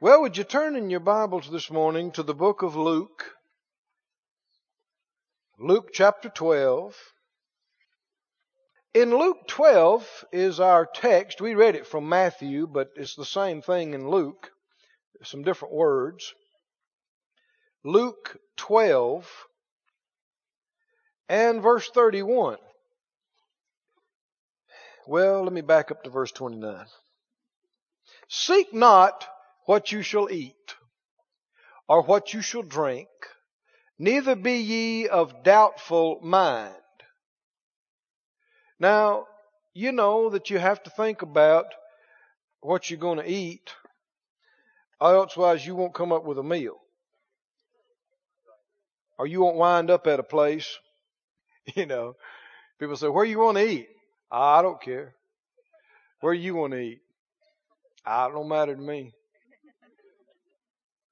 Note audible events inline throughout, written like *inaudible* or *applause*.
Well, would you turn in your Bibles this morning to the book of Luke? Luke chapter 12. In Luke 12 is our text. We read it from Matthew, but it's the same thing in Luke. Some different words. Luke 12 and verse 31. Well, let me back up to verse 29. Seek not what you shall eat, or what you shall drink, neither be ye of doubtful mind. Now, you know that you have to think about what you're going to eat, otherwise you won't come up with a meal. Or you won't wind up at a place, *laughs* you know. People say, where you want to eat? I don't care. Where you want to eat? I don't matter to me.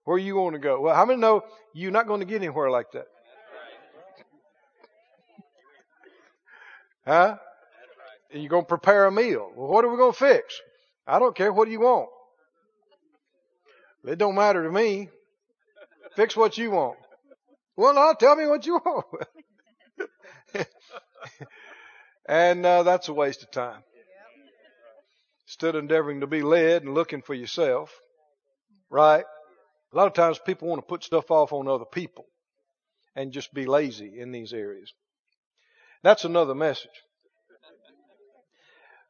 Where you want to go? Well, how many know you're not going to get anywhere like that? Huh? You're going to prepare a meal. Well, what are we going to fix? I don't care. What do you want? It don't matter to me. Fix what you want. Well, no, tell me what you want. *laughs* and uh, that's a waste of time. Instead of endeavoring to be led and looking for yourself, right? A lot of times people want to put stuff off on other people and just be lazy in these areas. That's another message.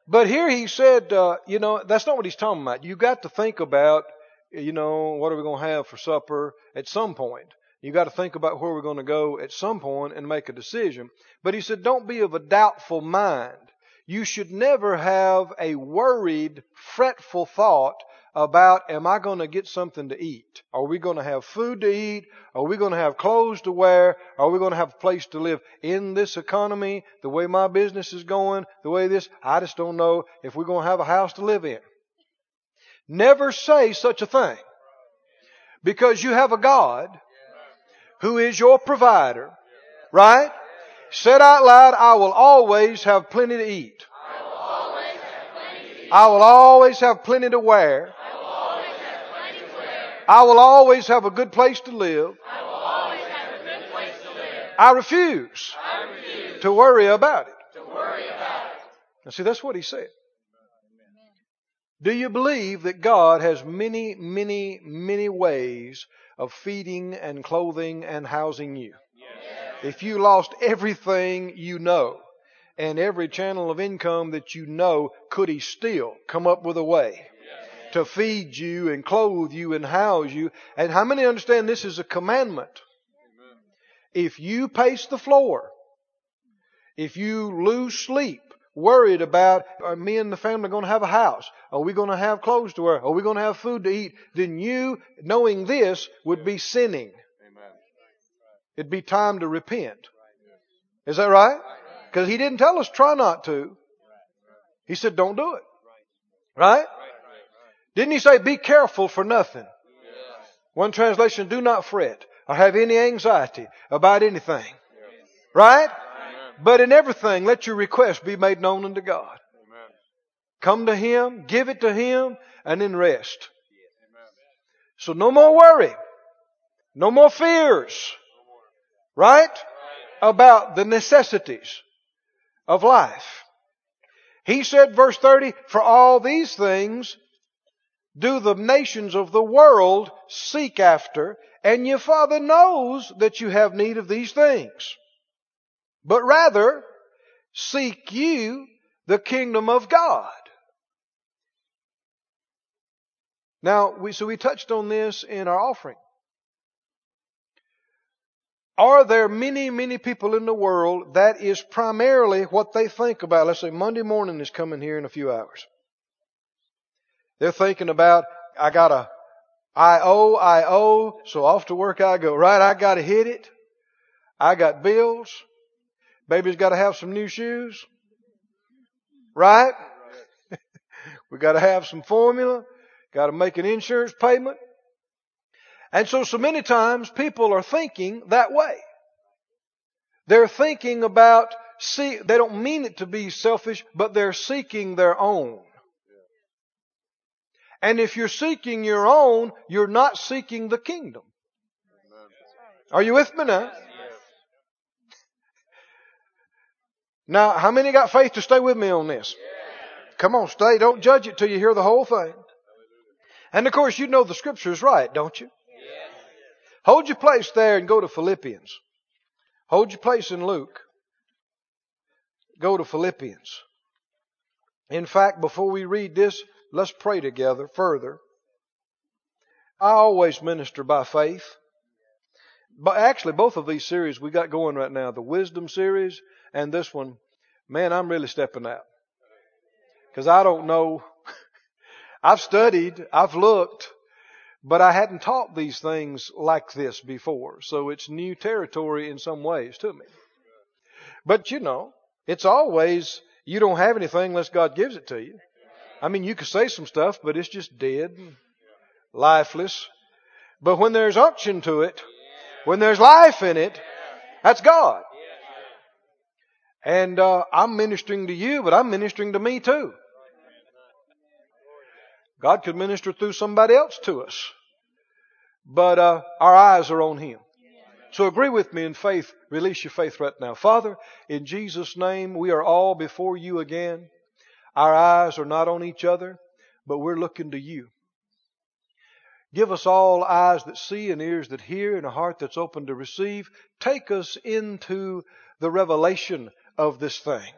But here he said, uh, you know, that's not what he's talking about. You got to think about, you know, what are we going to have for supper at some point. You got to think about where we're going to go at some point and make a decision. But he said, don't be of a doubtful mind. You should never have a worried, fretful thought about am I going to get something to eat? Are we going to have food to eat? Are we going to have clothes to wear? Are we going to have a place to live in this economy? The way my business is going, the way this, I just don't know if we're going to have a house to live in. Never say such a thing. Because you have a God who is your provider, right? Said out loud, I will always have plenty to eat. I will always have plenty to wear. I will always have a good place to live. I will always have a good place to live. I refuse I refuse to worry about it. to worry about it. Now see, that's what he said. Do you believe that God has many, many, many ways of feeding and clothing and housing you? If you lost everything you know and every channel of income that you know, could he still come up with a way to feed you and clothe you and house you? And how many understand this is a commandment? If you pace the floor, if you lose sleep, worried about are me and the family going to have a house? Are we going to have clothes to wear? Are we going to have food to eat? Then you, knowing this, would be sinning. It'd be time to repent. Is that right? Because he didn't tell us try not to. He said don't do it. Right? Didn't he say be careful for nothing? One translation, do not fret or have any anxiety about anything. Right? But in everything, let your request be made known unto God. Come to Him, give it to Him, and then rest. So no more worry. No more fears. Right? About the necessities of life. He said, verse 30, for all these things do the nations of the world seek after, and your Father knows that you have need of these things. But rather, seek you the kingdom of God. Now, we, so we touched on this in our offering. Are there many, many people in the world that is primarily what they think about? Let's say Monday morning is coming here in a few hours. They're thinking about, I gotta, I owe, I owe, so off to work I go. Right, I gotta hit it. I got bills. Baby's gotta have some new shoes. Right? *laughs* we gotta have some formula. Gotta make an insurance payment. And so, so many times people are thinking that way. They're thinking about, see, they don't mean it to be selfish, but they're seeking their own. And if you're seeking your own, you're not seeking the kingdom. Are you with me now? Now, how many got faith to stay with me on this? Come on, stay. Don't judge it till you hear the whole thing. And of course, you know the scripture is right, don't you? Hold your place there and go to Philippians. Hold your place in Luke. Go to Philippians. In fact, before we read this, let's pray together further. I always minister by faith. But actually, both of these series we got going right now, the wisdom series and this one, man, I'm really stepping out. Cause I don't know. *laughs* I've studied, I've looked, but I hadn't taught these things like this before. So it's new territory in some ways to me. But you know, it's always, you don't have anything unless God gives it to you. I mean, you could say some stuff, but it's just dead, lifeless. But when there's unction to it, when there's life in it, that's God. And uh, I'm ministering to you, but I'm ministering to me too. God could minister through somebody else to us. But uh, our eyes are on Him. So agree with me in faith. Release your faith right now. Father, in Jesus' name, we are all before you again. Our eyes are not on each other, but we're looking to you. Give us all eyes that see and ears that hear and a heart that's open to receive. Take us into the revelation of this thing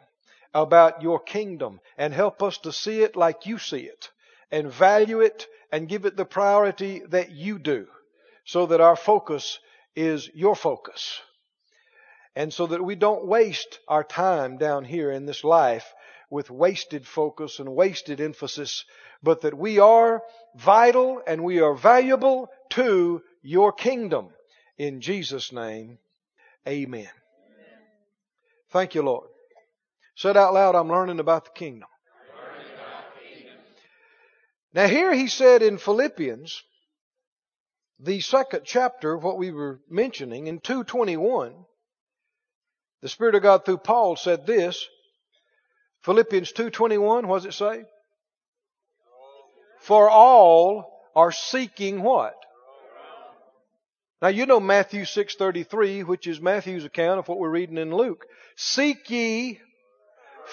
about your kingdom and help us to see it like you see it and value it and give it the priority that you do so that our focus is your focus. And so that we don't waste our time down here in this life with wasted focus and wasted emphasis, but that we are vital and we are valuable to your kingdom. In Jesus' name, amen. Thank you, Lord. Said out loud, I'm learning about the kingdom. Now here he said in Philippians, the second chapter, what we were mentioning in 221, the Spirit of God through Paul said this, Philippians 2.21, what does it say? For all are seeking what? Now you know Matthew 6.33, which is Matthew's account of what we're reading in Luke. Seek ye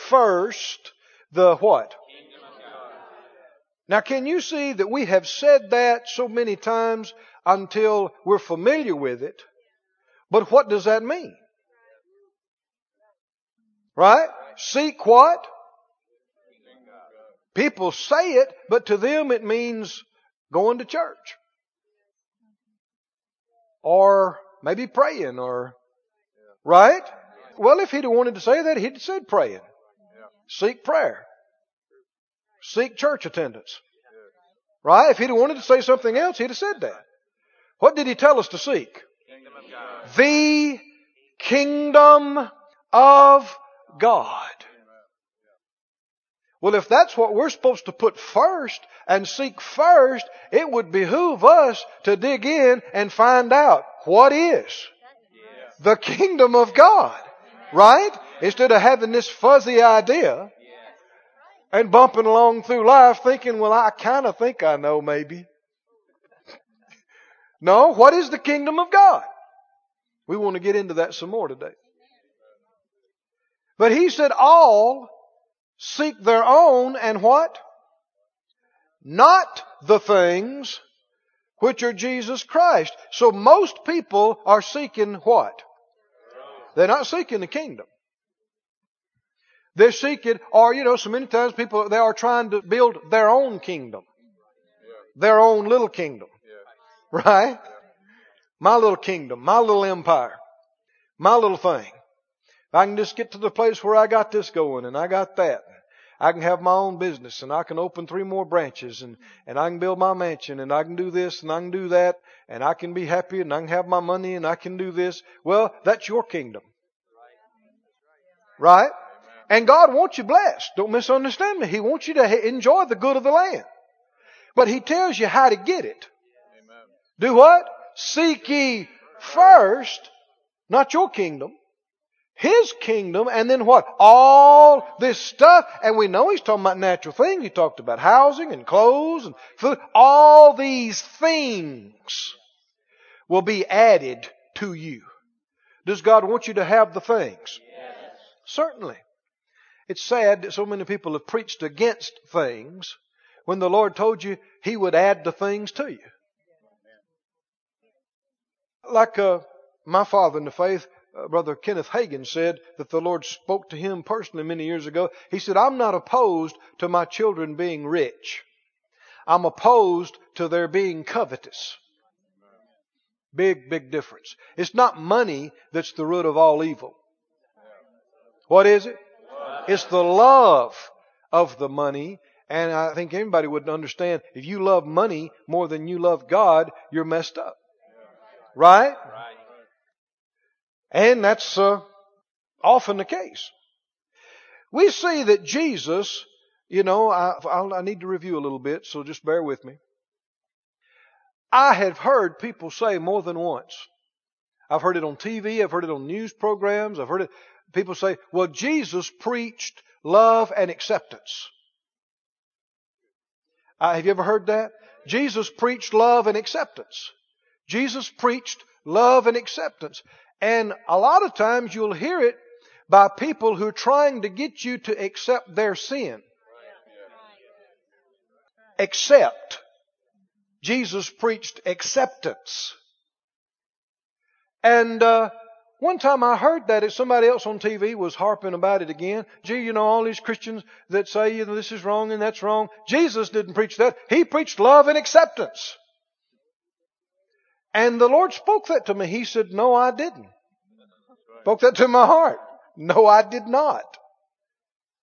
first the what? Now can you see that we have said that so many times until we're familiar with it? But what does that mean? Right? Seek what? People say it, but to them it means going to church. Or maybe praying or, right? Well, if he'd wanted to say that, he'd have said praying. Seek prayer. Seek church attendance. Right? If he'd wanted to say something else, he'd have said that. What did he tell us to seek? The kingdom of God. Well, if that's what we're supposed to put first and seek first, it would behoove us to dig in and find out what is the kingdom of God. Right? Instead of having this fuzzy idea and bumping along through life thinking, well, I kind of think I know maybe. No, what is the kingdom of God? We want to get into that some more today. But he said all seek their own and what? Not the things which are Jesus Christ. So most people are seeking what? They're not seeking the kingdom. They're seeking, or you know, so many times people, they are trying to build their own kingdom. Their own little kingdom. Right? My little kingdom, my little empire, my little thing. I can just get to the place where I got this going and I got that. I can have my own business and I can open three more branches and, and I can build my mansion and I can do this and I can do that and I can be happy and I can have my money and I can do this. Well, that's your kingdom. Right? And God wants you blessed. Don't misunderstand me. He wants you to enjoy the good of the land. But He tells you how to get it. Do what? Seek ye first, not your kingdom, His kingdom and then what? All this stuff. And we know He's talking about natural things. He talked about housing and clothes and food. All these things will be added to you. Does God want you to have the things? Yes. Certainly. It's sad that so many people have preached against things when the Lord told you He would add the things to you. Like uh, my father in the faith, uh, Brother Kenneth Hagin, said that the Lord spoke to him personally many years ago. He said, I'm not opposed to my children being rich. I'm opposed to their being covetous. Big, big difference. It's not money that's the root of all evil. What is it? It's the love of the money. And I think anybody would understand if you love money more than you love God, you're messed up. Right? Right. And that's uh, often the case. We see that Jesus, you know, I, I'll, I need to review a little bit, so just bear with me. I have heard people say more than once. I've heard it on TV, I've heard it on news programs, I've heard it, people say, well, Jesus preached love and acceptance. Uh, have you ever heard that? Jesus preached love and acceptance. Jesus preached love and acceptance. And a lot of times you'll hear it by people who are trying to get you to accept their sin. Accept. Jesus preached acceptance. And uh, one time I heard that if somebody else on TV was harping about it again. Gee, you know, all these Christians that say you know, this is wrong and that's wrong. Jesus didn't preach that. He preached love and acceptance. And the Lord spoke that to me. He said, No, I didn't. Spoke that to my heart. No, I did not.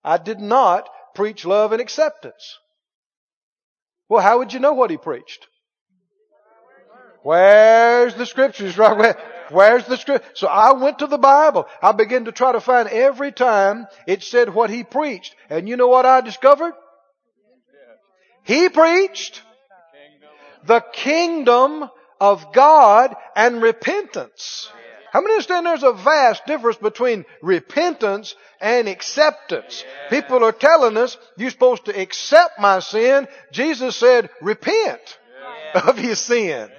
I did not preach love and acceptance. Well, how would you know what he preached? Where's the scriptures? Right? Where, where's the script? So I went to the Bible. I began to try to find every time it said what he preached. And you know what I discovered? He preached the kingdom of God and repentance. How many understand there's a vast difference between repentance and acceptance? People are telling us you're supposed to accept my sin. Jesus said, repent of your sin.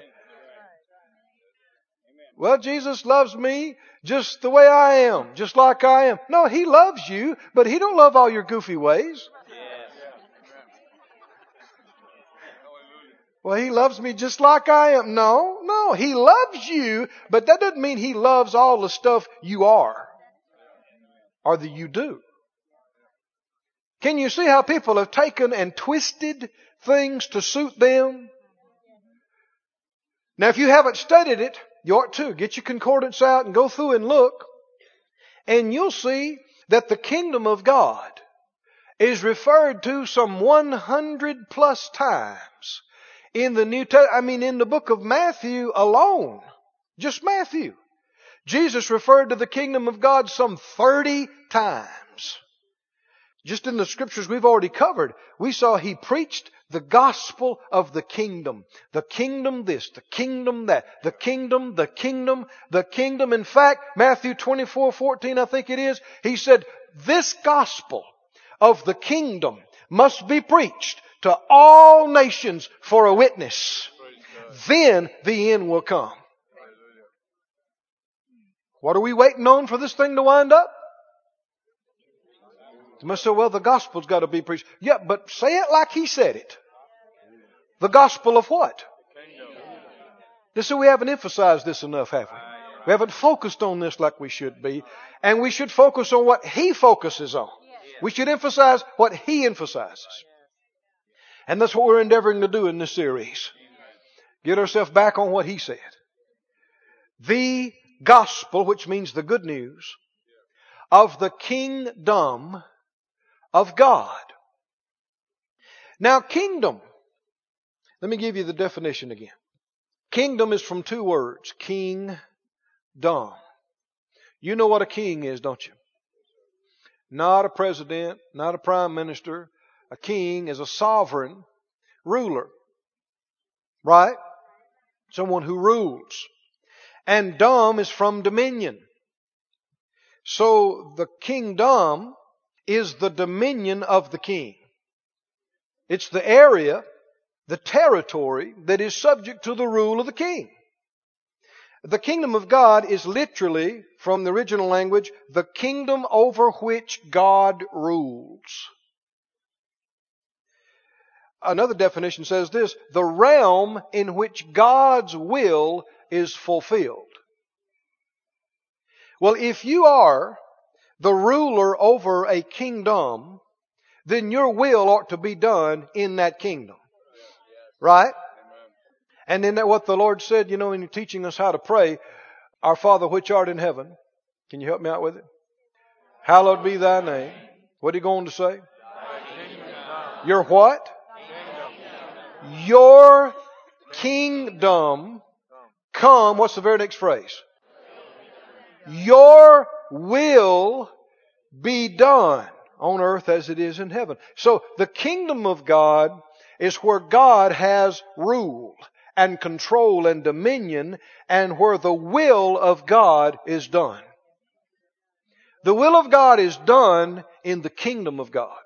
Well, Jesus loves me just the way I am, just like I am. No, He loves you, but He don't love all your goofy ways. Well, he loves me just like I am. No, no, he loves you, but that doesn't mean he loves all the stuff you are or that you do. Can you see how people have taken and twisted things to suit them? Now, if you haven't studied it, you ought to. Get your concordance out and go through and look. And you'll see that the kingdom of God is referred to some 100 plus times in the New Testament, I mean in the book of Matthew alone. Just Matthew. Jesus referred to the kingdom of God some 30 times. Just in the scriptures we've already covered, we saw he preached the gospel of the kingdom. The kingdom this, the kingdom that, the kingdom, the kingdom, the kingdom. In fact, Matthew 24, 14, I think it is, he said, this gospel of the kingdom must be preached to all nations for a witness. Then the end will come. What are we waiting on for this thing to wind up? You must say, well, the gospel's got to be preached. Yeah, but say it like he said it. The gospel of what? This so we haven't emphasized this enough, have we? We haven't focused on this like we should be. And we should focus on what he focuses on. We should emphasize what he emphasizes. And that's what we're endeavoring to do in this series. Get ourselves back on what he said. The gospel, which means the good news, of the kingdom of God. Now, kingdom. Let me give you the definition again. Kingdom is from two words. King, dom. You know what a king is, don't you? Not a president, not a prime minister. A king is a sovereign ruler. Right? Someone who rules. And dumb is from dominion. So the kingdom is the dominion of the king. It's the area, the territory that is subject to the rule of the king. The kingdom of God is literally, from the original language, the kingdom over which God rules. Another definition says this, the realm in which God's will is fulfilled. Well, if you are the ruler over a kingdom, then your will ought to be done in that kingdom. Right? And then that what the Lord said, you know, in teaching us how to pray, Our Father which art in heaven. Can you help me out with it? Hallowed be thy name. What are you going to say? Your what? Your kingdom come. What's the very next phrase? Your will be done on earth as it is in heaven. So the kingdom of God is where God has rule and control and dominion and where the will of God is done. The will of God is done in the kingdom of God.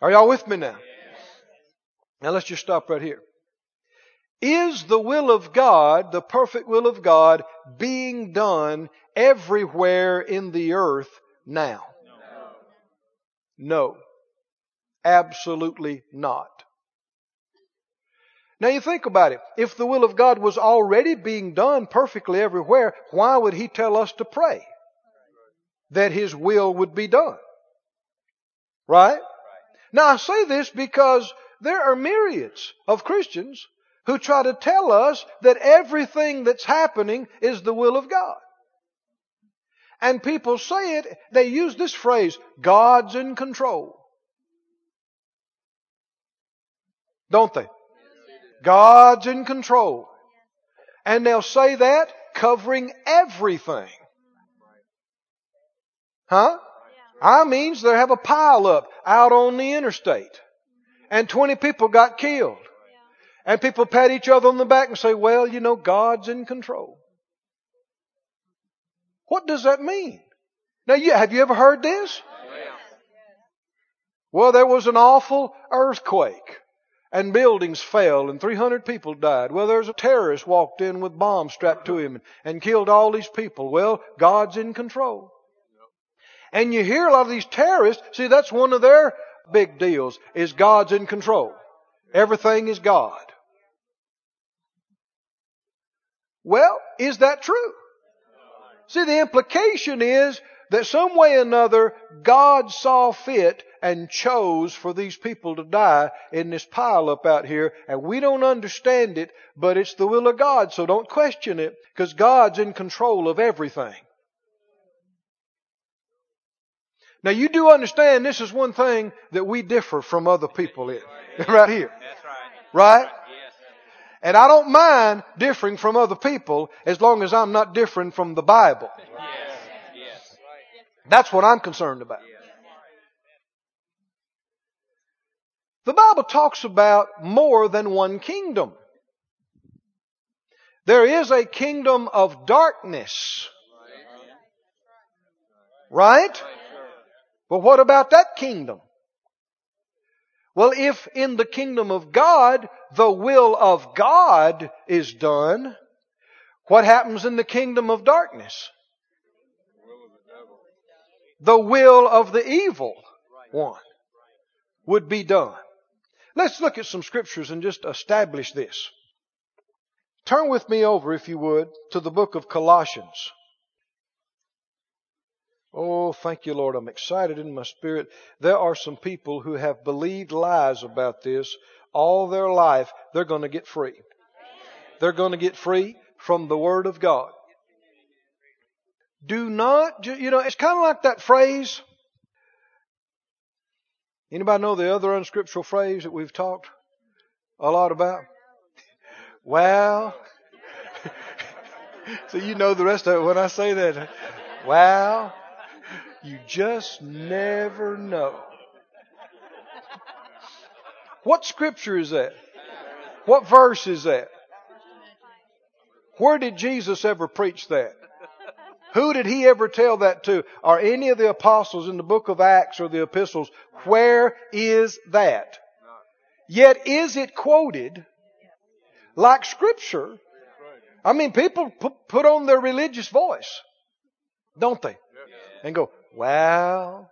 Are y'all with me now? Now let's just stop right here. Is the will of God, the perfect will of God, being done everywhere in the earth now? No. Absolutely not. Now you think about it. If the will of God was already being done perfectly everywhere, why would He tell us to pray? That His will would be done. Right? Now I say this because there are myriads of Christians who try to tell us that everything that's happening is the will of God. And people say it, they use this phrase, God's in control. Don't they? God's in control. And they'll say that covering everything. Huh? I means they have a pile up out on the interstate. And 20 people got killed. And people pat each other on the back and say, well, you know, God's in control. What does that mean? Now, you, have you ever heard this? Well, there was an awful earthquake and buildings fell and 300 people died. Well, there's a terrorist walked in with bombs strapped to him and, and killed all these people. Well, God's in control. And you hear a lot of these terrorists, see, that's one of their big deals, is God's in control. Everything is God. Well, is that true? See, the implication is that some way or another, God saw fit and chose for these people to die in this pile up out here, and we don't understand it, but it's the will of God, so don't question it, because God's in control of everything. Now you do understand this is one thing that we differ from other people in. *laughs* right here. Right. And I don't mind differing from other people as long as I'm not different from the Bible. That's what I'm concerned about. The Bible talks about more than one kingdom. There is a kingdom of darkness. Right? But what about that kingdom? Well, if in the kingdom of God, the will of God is done, what happens in the kingdom of darkness? The will of the evil one would be done. Let's look at some scriptures and just establish this. Turn with me over, if you would, to the book of Colossians. Oh, thank you, Lord. I'm excited in my spirit. There are some people who have believed lies about this all their life. They're going to get free. They're going to get free from the Word of God. Do not, you know, it's kind of like that phrase. Anybody know the other unscriptural phrase that we've talked a lot about? Well, *laughs* so you know the rest of it when I say that. Well, you just never know. What scripture is that? What verse is that? Where did Jesus ever preach that? Who did he ever tell that to? Are any of the apostles in the book of Acts or the epistles? Where is that? Yet is it quoted like scripture? I mean, people put on their religious voice, don't they? And go, well,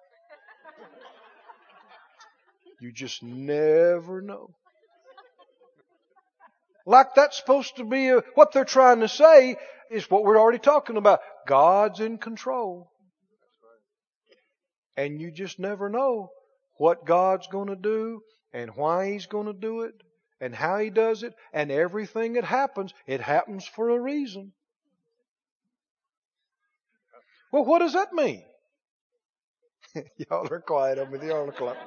you just never know. Like that's supposed to be a, what they're trying to say is what we're already talking about. God's in control. And you just never know what God's going to do and why He's going to do it and how He does it and everything that happens, it happens for a reason. Well, what does that mean? *laughs* Y'all are quiet on me. Y'all quiet.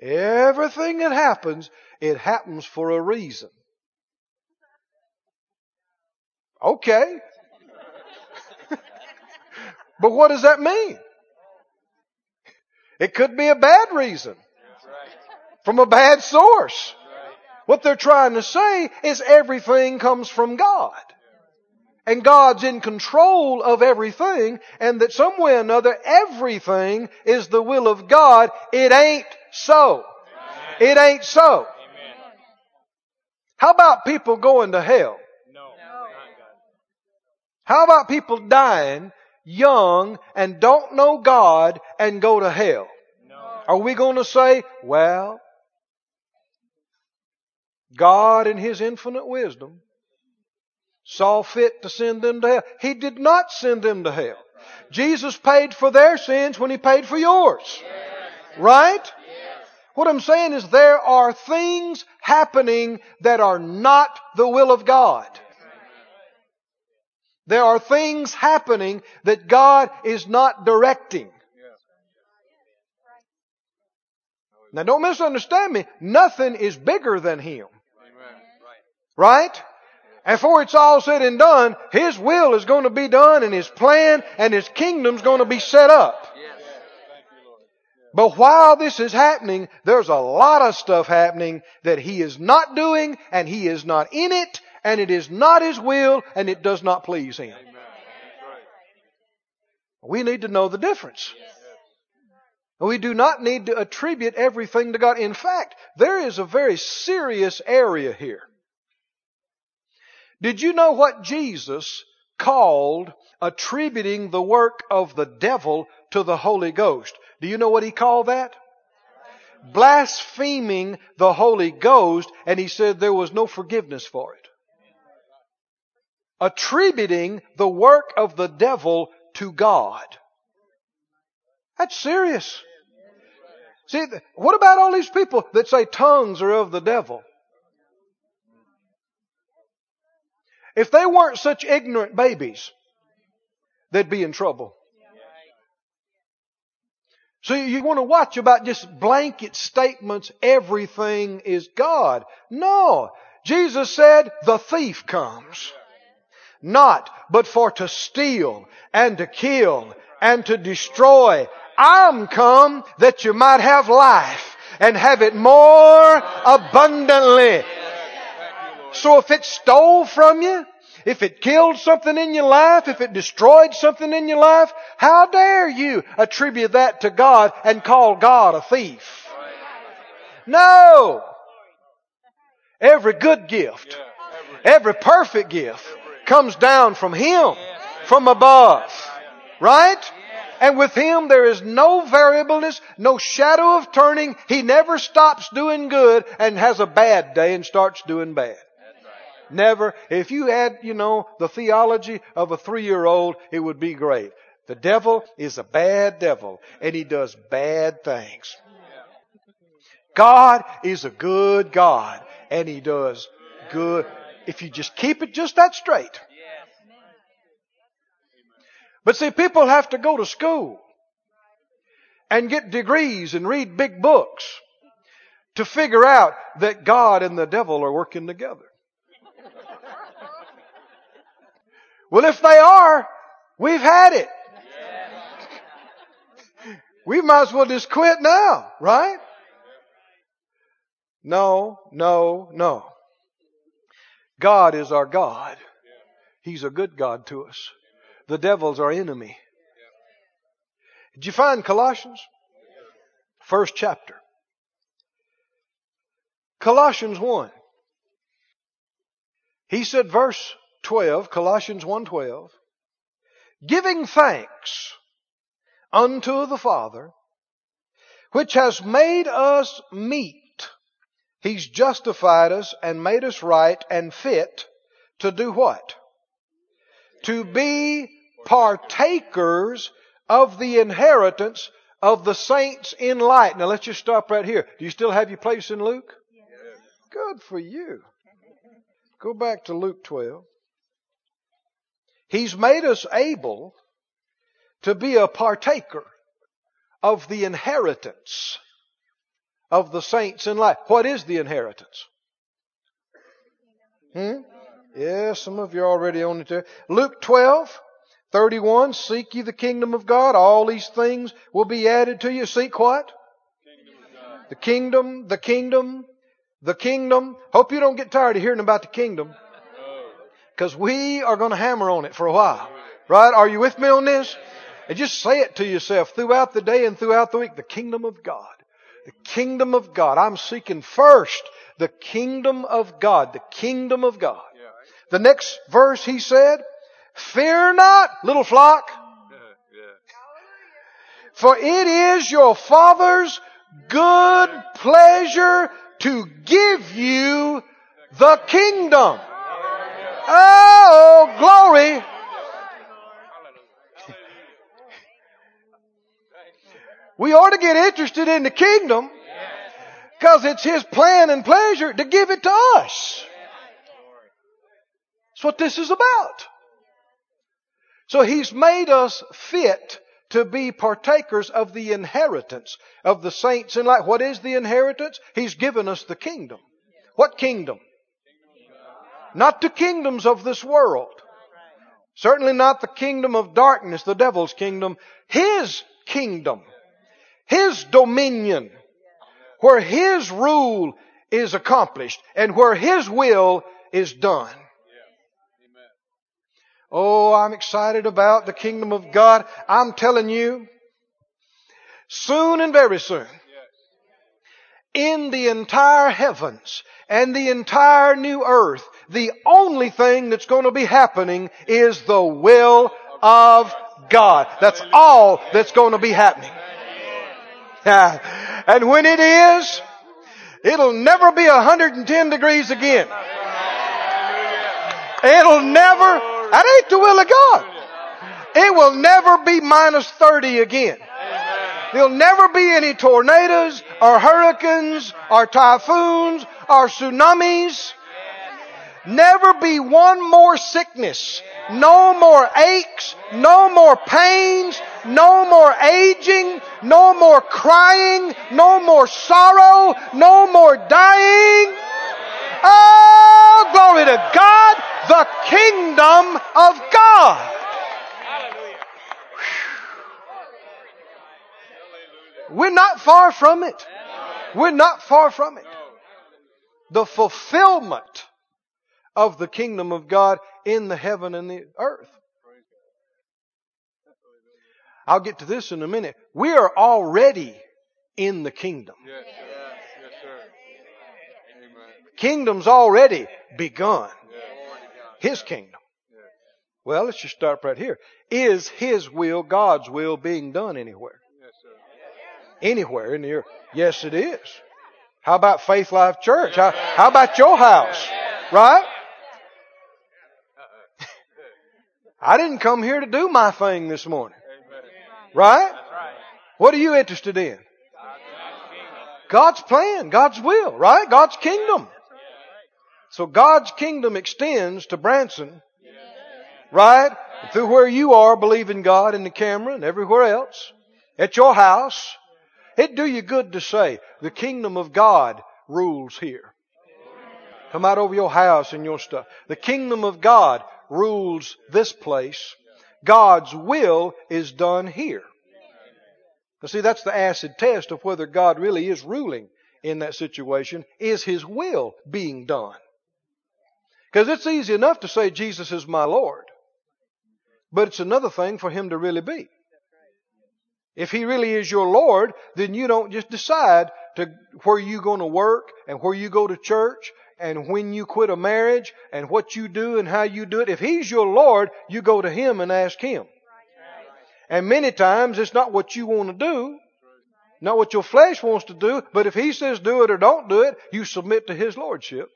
Everything that happens, it happens for a reason. Okay. *laughs* but what does that mean? It could be a bad reason. From a bad source. What they're trying to say is everything comes from God. And God's in control of everything and that some way or another everything is the will of God. It ain't so. It ain't so. How about people going to hell? No, how about people dying young and don't know God and go to hell? No. Are we going to say, well, God in His infinite wisdom saw fit to send them to hell. He did not send them to hell. Jesus paid for their sins when He paid for yours. Right? What I'm saying is there are things happening that are not the will of God. There are things happening that God is not directing. Now don't misunderstand me. Nothing is bigger than Him. Right? And for it's all said and done, His will is going to be done and His plan and His kingdom's going to be set up. But while this is happening, there's a lot of stuff happening that He is not doing and He is not in it and it is not His will and it does not please Him. We need to know the difference. We do not need to attribute everything to God. In fact, there is a very serious area here. Did you know what Jesus called attributing the work of the devil to the Holy Ghost? Do you know what he called that? Blaspheming the Holy Ghost, and he said there was no forgiveness for it. Attributing the work of the devil to God. That's serious. See, what about all these people that say tongues are of the devil? If they weren't such ignorant babies, they'd be in trouble. So you want to watch about just blanket statements, everything is God. No. Jesus said, the thief comes. Not, but for to steal and to kill and to destroy. I'm come that you might have life and have it more abundantly. So if it stole from you, if it killed something in your life, if it destroyed something in your life, how dare you attribute that to God and call God a thief? No! Every good gift, every perfect gift comes down from Him, from above. Right? And with Him there is no variableness, no shadow of turning. He never stops doing good and has a bad day and starts doing bad. Never. If you had, you know, the theology of a three-year-old, it would be great. The devil is a bad devil and he does bad things. God is a good God and he does good. If you just keep it just that straight. But see, people have to go to school and get degrees and read big books to figure out that God and the devil are working together. Well, if they are, we've had it. We might as well just quit now, right? No, no, no. God is our God. He's a good God to us. The devil's our enemy. Did you find Colossians? First chapter. Colossians 1. He said verse 12, Colossians 1:12, giving thanks unto the Father which has made us meet. He's justified us and made us right and fit to do what? To be partakers of the inheritance of the saints in light. Now let's just stop right here. Do you still have your place in Luke? Good for you. Go back to Luke 12. He's made us able to be a partaker of the inheritance of the saints in life. What is the inheritance? Hmm? Yeah, some of you are already on it there. Luke 12, 31, seek ye the kingdom of God. All these things will be added to you. Seek what? The kingdom, the kingdom, the kingdom. Hope you don't get tired of hearing about the kingdom. Because we are going to hammer on it for a while. Right? Are you with me on this? And just say it to yourself throughout the day and throughout the week. The kingdom of God. The kingdom of God. I'm seeking first the kingdom of God. The kingdom of God. The next verse he said, Fear not, little flock. For it is your Father's good pleasure to give you the kingdom. Oh, glory. We ought to get interested in the kingdom because it's His plan and pleasure to give it to us. That's what this is about. So He's made us fit to be partakers of the inheritance of the saints in light. What is the inheritance? He's given us the kingdom. What kingdom? Not the kingdoms of this world. Certainly not the kingdom of darkness, the devil's kingdom. His kingdom. His dominion. Where His rule is accomplished and where His will is done. Oh, I'm excited about the kingdom of God. I'm telling you, soon and very soon, in the entire heavens and the entire new earth, the only thing that's going to be happening is the will of God. That's all that's going to be happening. And when it is, it'll never be 110 degrees again. It'll never, that ain't the will of God. It will never be minus 30 again. There'll never be any tornadoes or hurricanes or typhoons or tsunamis. Never be one more sickness. No more aches. No more pains. No more aging. No more crying. No more sorrow. No more dying. Oh, glory to God. The kingdom of God. We're not far from it. We're not far from it. The fulfillment of the kingdom of God in the heaven and the earth. I'll get to this in a minute. We are already in the kingdom. Yes, yes, sir. Kingdom's already begun. His kingdom. Well, let's just start right here. Is His will, God's will, being done anywhere? Anywhere in the earth? Yes, it is. How about Faith Life Church? How, how about your house? Right? I didn't come here to do my thing this morning. Right? What are you interested in? God's plan, God's will, right? God's kingdom. So God's kingdom extends to Branson, right? Through where you are believing God in the camera and everywhere else, at your house. It'd do you good to say, the kingdom of God rules here. Come out over your house and your stuff. The kingdom of God rules this place. God's will is done here. Now see, that's the acid test of whether God really is ruling in that situation. Is His will being done? Because it's easy enough to say Jesus is my Lord. But it's another thing for Him to really be. If He really is your Lord, then you don't just decide to where you're going to work and where you go to church and when you quit a marriage and what you do and how you do it. If He's your Lord, you go to Him and ask Him. And many times it's not what you want to do, not what your flesh wants to do, but if He says do it or don't do it, you submit to His Lordship.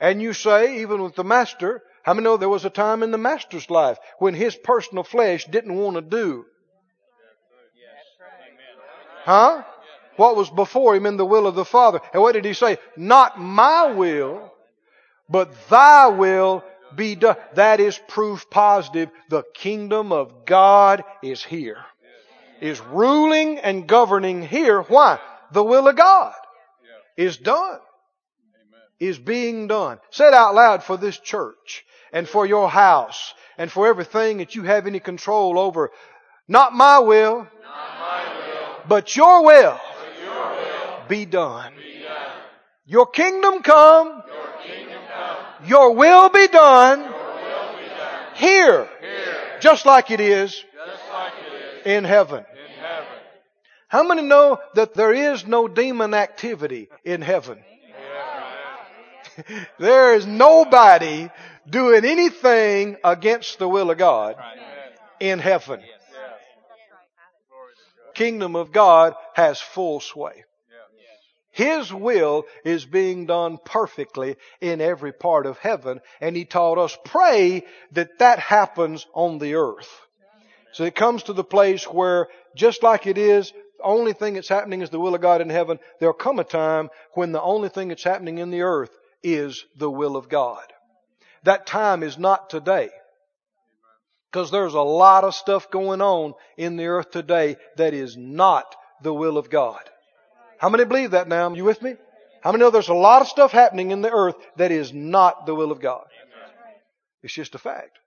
And you say, even with the Master, how many know there was a time in the Master's life when his personal flesh didn't want to do? Huh? What was before him in the will of the Father. And what did he say? Not my will, but thy will be done. That is proof positive. The kingdom of God is here. Is ruling and governing here. Why? The will of God is done. Is being done. Say it out loud for this church and for your house and for everything that you have any control over. Not my will, Not my will, but your will but your will be done. be done. Your kingdom come, Your kingdom come. your will be done will be done. here, Here, just like it is in heaven. in heaven. How many know that there is no demon activity in heaven? *laughs* there is nobody doing anything against the will of God in heaven. Kingdom of God has full sway. His will is being done perfectly in every part of heaven, and He taught us pray that that happens on the earth. So it comes to the place where, just like it is, the only thing that's happening is the will of God in heaven, there'll come a time when the only thing that's happening in the earth is the will of God. That time is not today. Because there's a lot of stuff going on in the earth today that is not the will of God. How many believe that now? You with me? How many know there's a lot of stuff happening in the earth that is not the will of God? It's just a fact.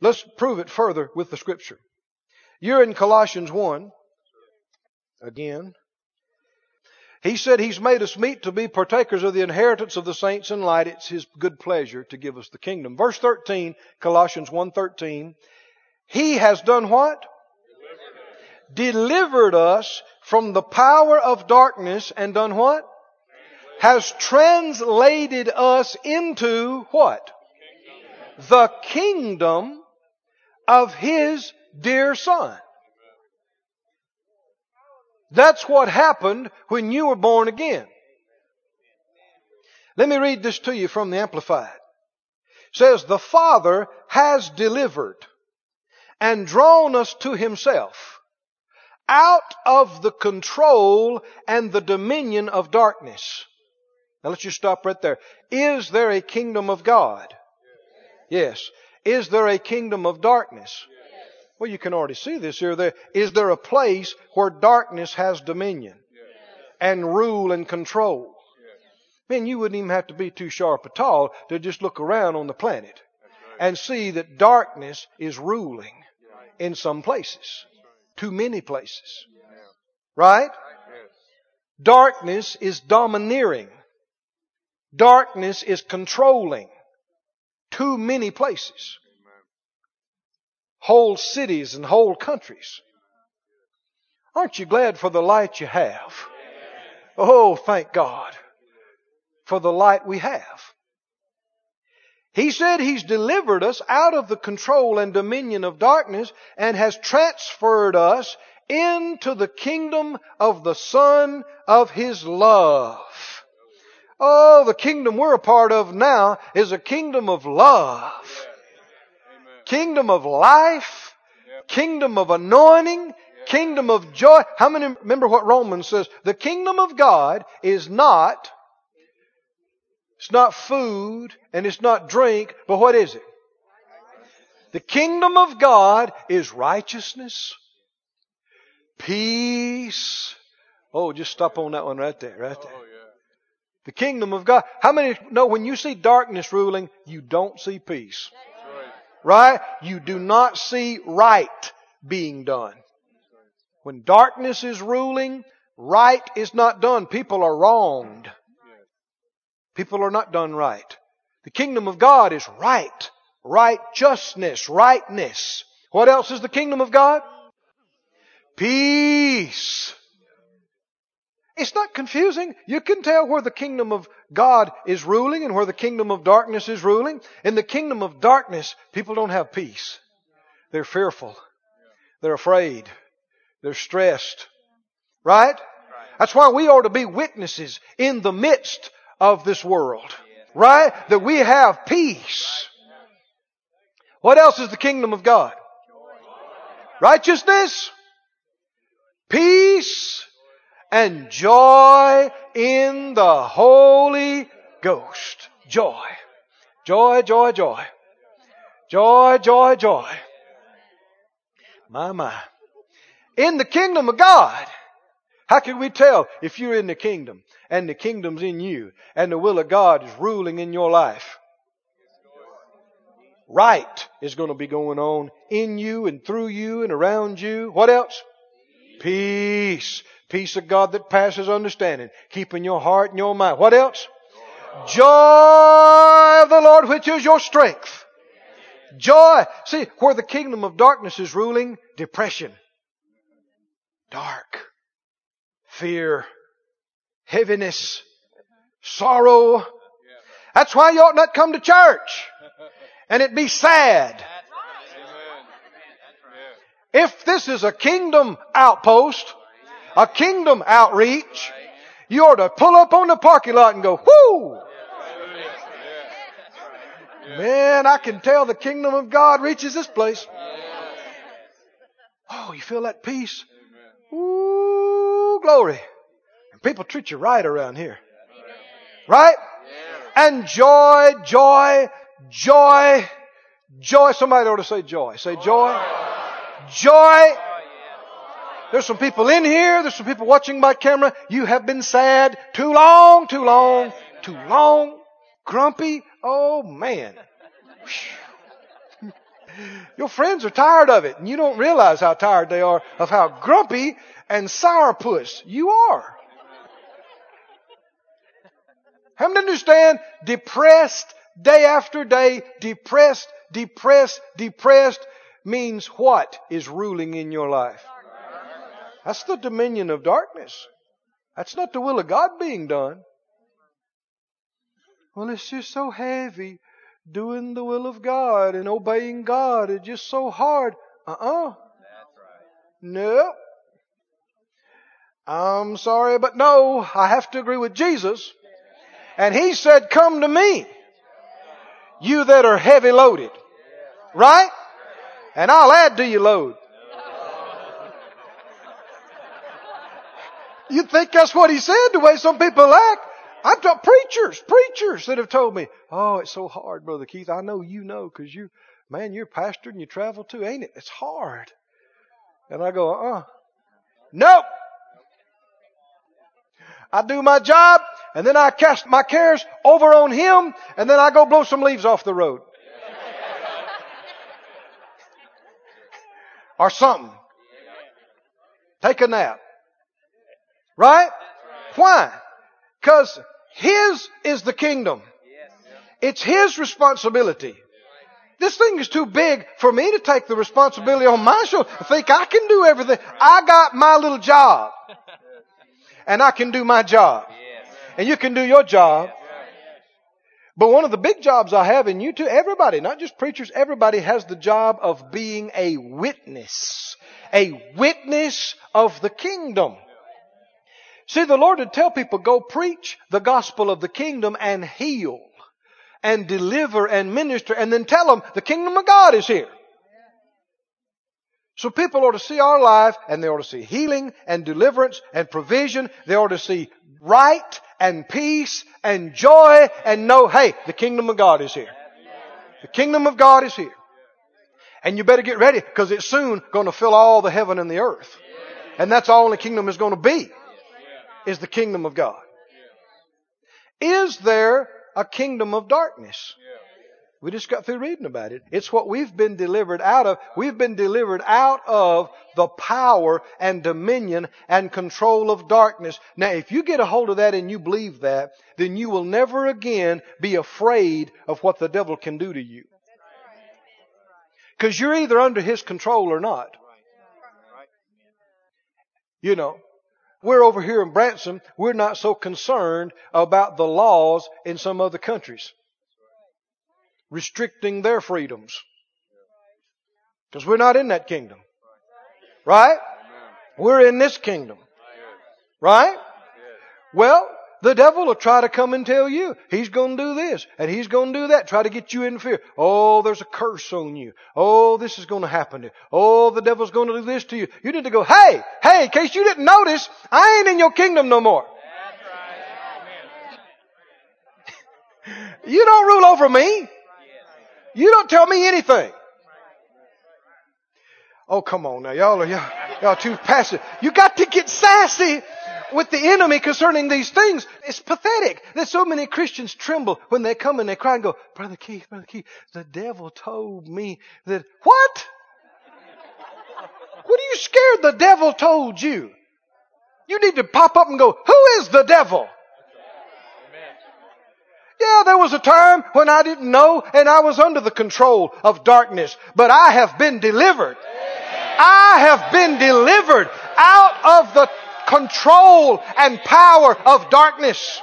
Let's prove it further with the scripture. You're in Colossians 1. Again. He said he's made us meet to be partakers of the inheritance of the saints in light. It's his good pleasure to give us the kingdom. Verse 13, Colossians 1.13. He has done what? Delivered us from the power of darkness and done what? Has translated us into what? The kingdom of his dear son. That's what happened when you were born again. Let me read this to you from the Amplified. It says, the Father has delivered and drawn us to himself out of the control and the dominion of darkness. Now let's just stop right there. Is there a kingdom of God? Yes. Is there a kingdom of darkness? Well, you can already see this here. There, is there a place where darkness has dominion and rule and control? Man, you wouldn't even have to be too sharp at all to just look around on the planet and see that darkness is ruling in some places. Too many places. Right? Darkness is domineering. Darkness is controlling. Too many places whole cities and whole countries. Aren't you glad for the light you have? Oh, thank God for the light we have. He said He's delivered us out of the control and dominion of darkness and has transferred us into the kingdom of the Son of His love. Oh, the kingdom we're a part of now is a kingdom of love kingdom of life, kingdom of anointing, kingdom of joy. How many remember what Romans says? The kingdom of God is not, it's not food and it's not drink, but what is it? The kingdom of God is righteousness, peace. Oh, just stop on that one right there, right there. Oh, the kingdom of God. How many know when you see darkness ruling, you don't see peace? Right? You do not see right being done. When darkness is ruling, right is not done. People are wronged. People are not done right. The kingdom of God is right, righteousness, rightness. What else is the kingdom of God? Peace. It's not confusing. You can tell where the kingdom of God is ruling and where the kingdom of darkness is ruling. In the kingdom of darkness, people don't have peace. They're fearful. They're afraid. They're stressed. Right? That's why we ought to be witnesses in the midst of this world. Right? That we have peace. What else is the kingdom of God? Righteousness, peace, and joy in the Holy Ghost. Joy. Joy, joy, joy. Joy, joy, joy. My, my. In the kingdom of God, how can we tell if you're in the kingdom and the kingdom's in you and the will of God is ruling in your life? Right is going to be going on in you and through you and around you. What else? Peace. Peace of God that passes understanding. Keeping your heart and your mind. What else? Joy of the Lord which is your strength. Joy. See, where the kingdom of darkness is ruling, depression. Dark. Fear. Heaviness. Sorrow. That's why you ought not come to church. And it be sad. If this is a kingdom outpost, a kingdom outreach, you ought to pull up on the parking lot and go, whoo! Man, I can tell the kingdom of God reaches this place. Oh, you feel that peace? Ooh, glory. And people treat you right around here. Right? And joy, joy, joy, joy. Somebody ought to say joy. Say joy. Joy. There's some people in here. There's some people watching by camera. You have been sad too long, too long, too long. Grumpy. Oh man. Your friends are tired of it and you don't realize how tired they are of how grumpy and sourpuss you are. How many understand depressed day after day, depressed, depressed, depressed means what is ruling in your life? That's the dominion of darkness. That's not the will of God being done. Well, it's just so heavy. Doing the will of God and obeying God is just so hard. Uh-uh. That's right. No. I'm sorry, but no, I have to agree with Jesus. And He said, come to me, you that are heavy loaded. Right? And I'll add to your load. You think that's what he said, the way some people act? I've got preachers, preachers that have told me, oh, it's so hard, Brother Keith. I know you know because you, man, you're a pastor and you travel too, ain't it? It's hard. And I go, uh-uh. Nope. I do my job and then I cast my cares over on him and then I go blow some leaves off the road. or something. Take a nap. Right? Why? Because His is the kingdom. It's His responsibility. This thing is too big for me to take the responsibility on my shoulder. I think I can do everything. I got my little job. And I can do my job. And you can do your job. But one of the big jobs I have in you too, everybody, not just preachers, everybody has the job of being a witness. A witness of the kingdom. See, the Lord would tell people, go preach the gospel of the kingdom and heal and deliver and minister and then tell them the kingdom of God is here. So people ought to see our life and they ought to see healing and deliverance and provision. They ought to see right and peace and joy and know, hey, the kingdom of God is here. The kingdom of God is here. And you better get ready because it's soon going to fill all the heaven and the earth. And that's all the kingdom is going to be is the kingdom of God. Is there a kingdom of darkness? We just got through reading about it. It's what we've been delivered out of. We've been delivered out of the power and dominion and control of darkness. Now, if you get a hold of that and you believe that, then you will never again be afraid of what the devil can do to you. Because you're either under his control or not. You know, we're over here in Branson, we're not so concerned about the laws in some other countries restricting their freedoms. Because we're not in that kingdom. Right? We're in this kingdom. Right? Well, the devil will try to come and tell you he's going to do this and he's going to do that. Try to get you in fear. Oh, there's a curse on you. Oh, this is going to happen to you. Oh, the devil's going to do this to you. You need to go, hey, hey, in case you didn't notice, I ain't in your kingdom no more. you don't rule over me. You don't tell me anything. Oh, come on now. Y'all are, y'all, y'all too passive. You got to get sassy with the enemy concerning these things. It's pathetic that so many Christians tremble when they come and they cry and go, Brother Keith, Brother Keith, the devil told me that, what? What are you scared the devil told you? You need to pop up and go, who is the devil? Yeah, there was a time when I didn't know and I was under the control of darkness, but I have been delivered. I have been delivered out of the control and power of darkness.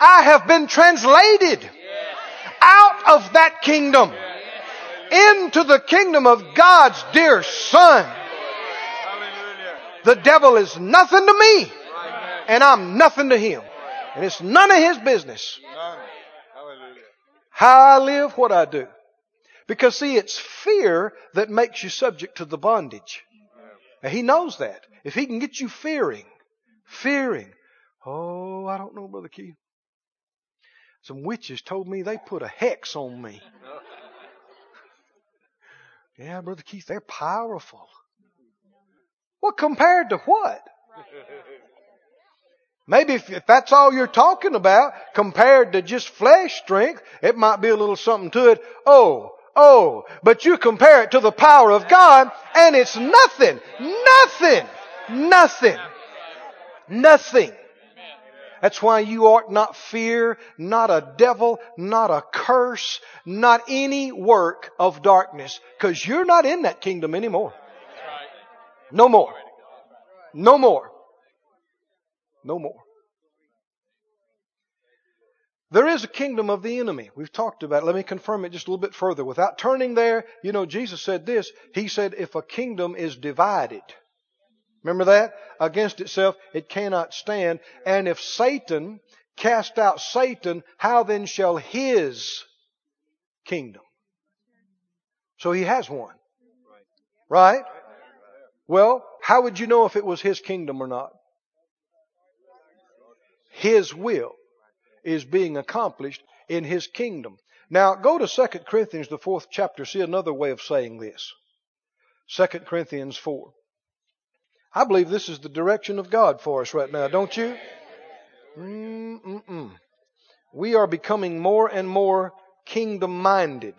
I have been translated out of that kingdom into the kingdom of God's dear Son. The devil is nothing to me, and I'm nothing to him. And it's none of his business. How I live, what I do. Because see, it's fear that makes you subject to the bondage. And he knows that. If he can get you fearing, fearing, oh, I don't know, Brother Keith. Some witches told me they put a hex on me. yeah, Brother Keith, they're powerful. Well, compared to what? Maybe if, if, that's all you're talking about, compared to just flesh strength, it might be a little something to it. Oh, oh, but you compare it to the power of God, and it's nothing, nothing, nothing, nothing. That's why you ought not fear, not a devil, not a curse, not any work of darkness, because you're not in that kingdom anymore. No more. No more. No more. There is a kingdom of the enemy. We've talked about it. Let me confirm it just a little bit further. Without turning there, you know, Jesus said this. He said, if a kingdom is divided, remember that? Against itself, it cannot stand. And if Satan cast out Satan, how then shall his kingdom? So he has one. Right? Well, how would you know if it was his kingdom or not? His will is being accomplished in His kingdom. Now go to 2 Corinthians, the fourth chapter. See another way of saying this. 2 Corinthians 4. I believe this is the direction of God for us right now, don't you? Mm-mm-mm. We are becoming more and more kingdom minded.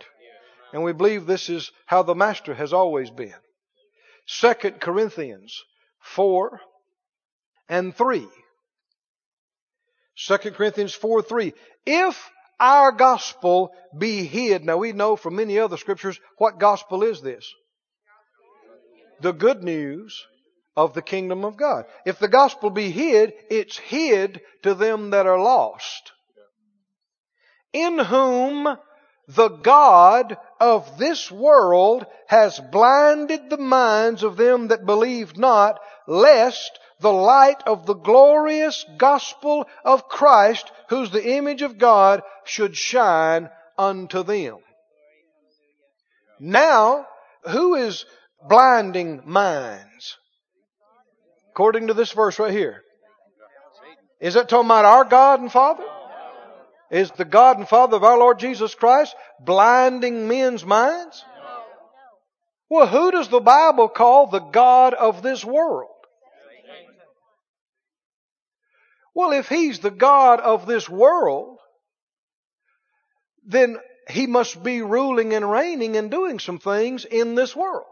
And we believe this is how the Master has always been. 2 Corinthians 4 and 3. 2 Corinthians 4 3. If our gospel be hid, now we know from many other scriptures what gospel is this? The good news of the kingdom of God. If the gospel be hid, it's hid to them that are lost. In whom the God of this world has blinded the minds of them that believe not, lest the light of the glorious gospel of Christ, who's the image of God, should shine unto them. Now, who is blinding minds? According to this verse right here. Is that talking about our God and Father? Is the God and Father of our Lord Jesus Christ blinding men's minds? Well, who does the Bible call the God of this world? Well, if he's the God of this world, then he must be ruling and reigning and doing some things in this world.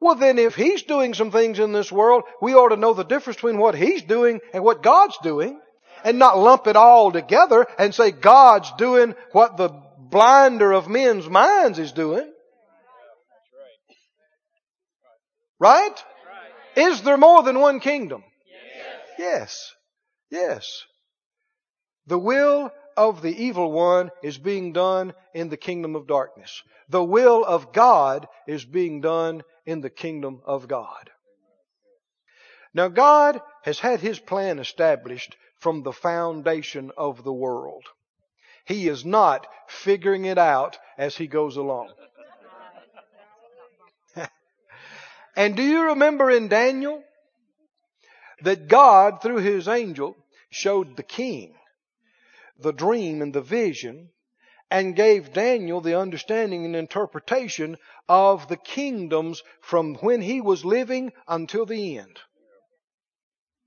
Well, then if he's doing some things in this world, we ought to know the difference between what he's doing and what God's doing and not lump it all together and say God's doing what the blinder of men's minds is doing. Right? Is there more than one kingdom? Yes. Yes. The will of the evil one is being done in the kingdom of darkness. The will of God is being done in the kingdom of God. Now God has had His plan established from the foundation of the world. He is not figuring it out as He goes along. *laughs* and do you remember in Daniel that God, through His angel, showed the king the dream and the vision and gave Daniel the understanding and interpretation of the kingdoms from when he was living until the end.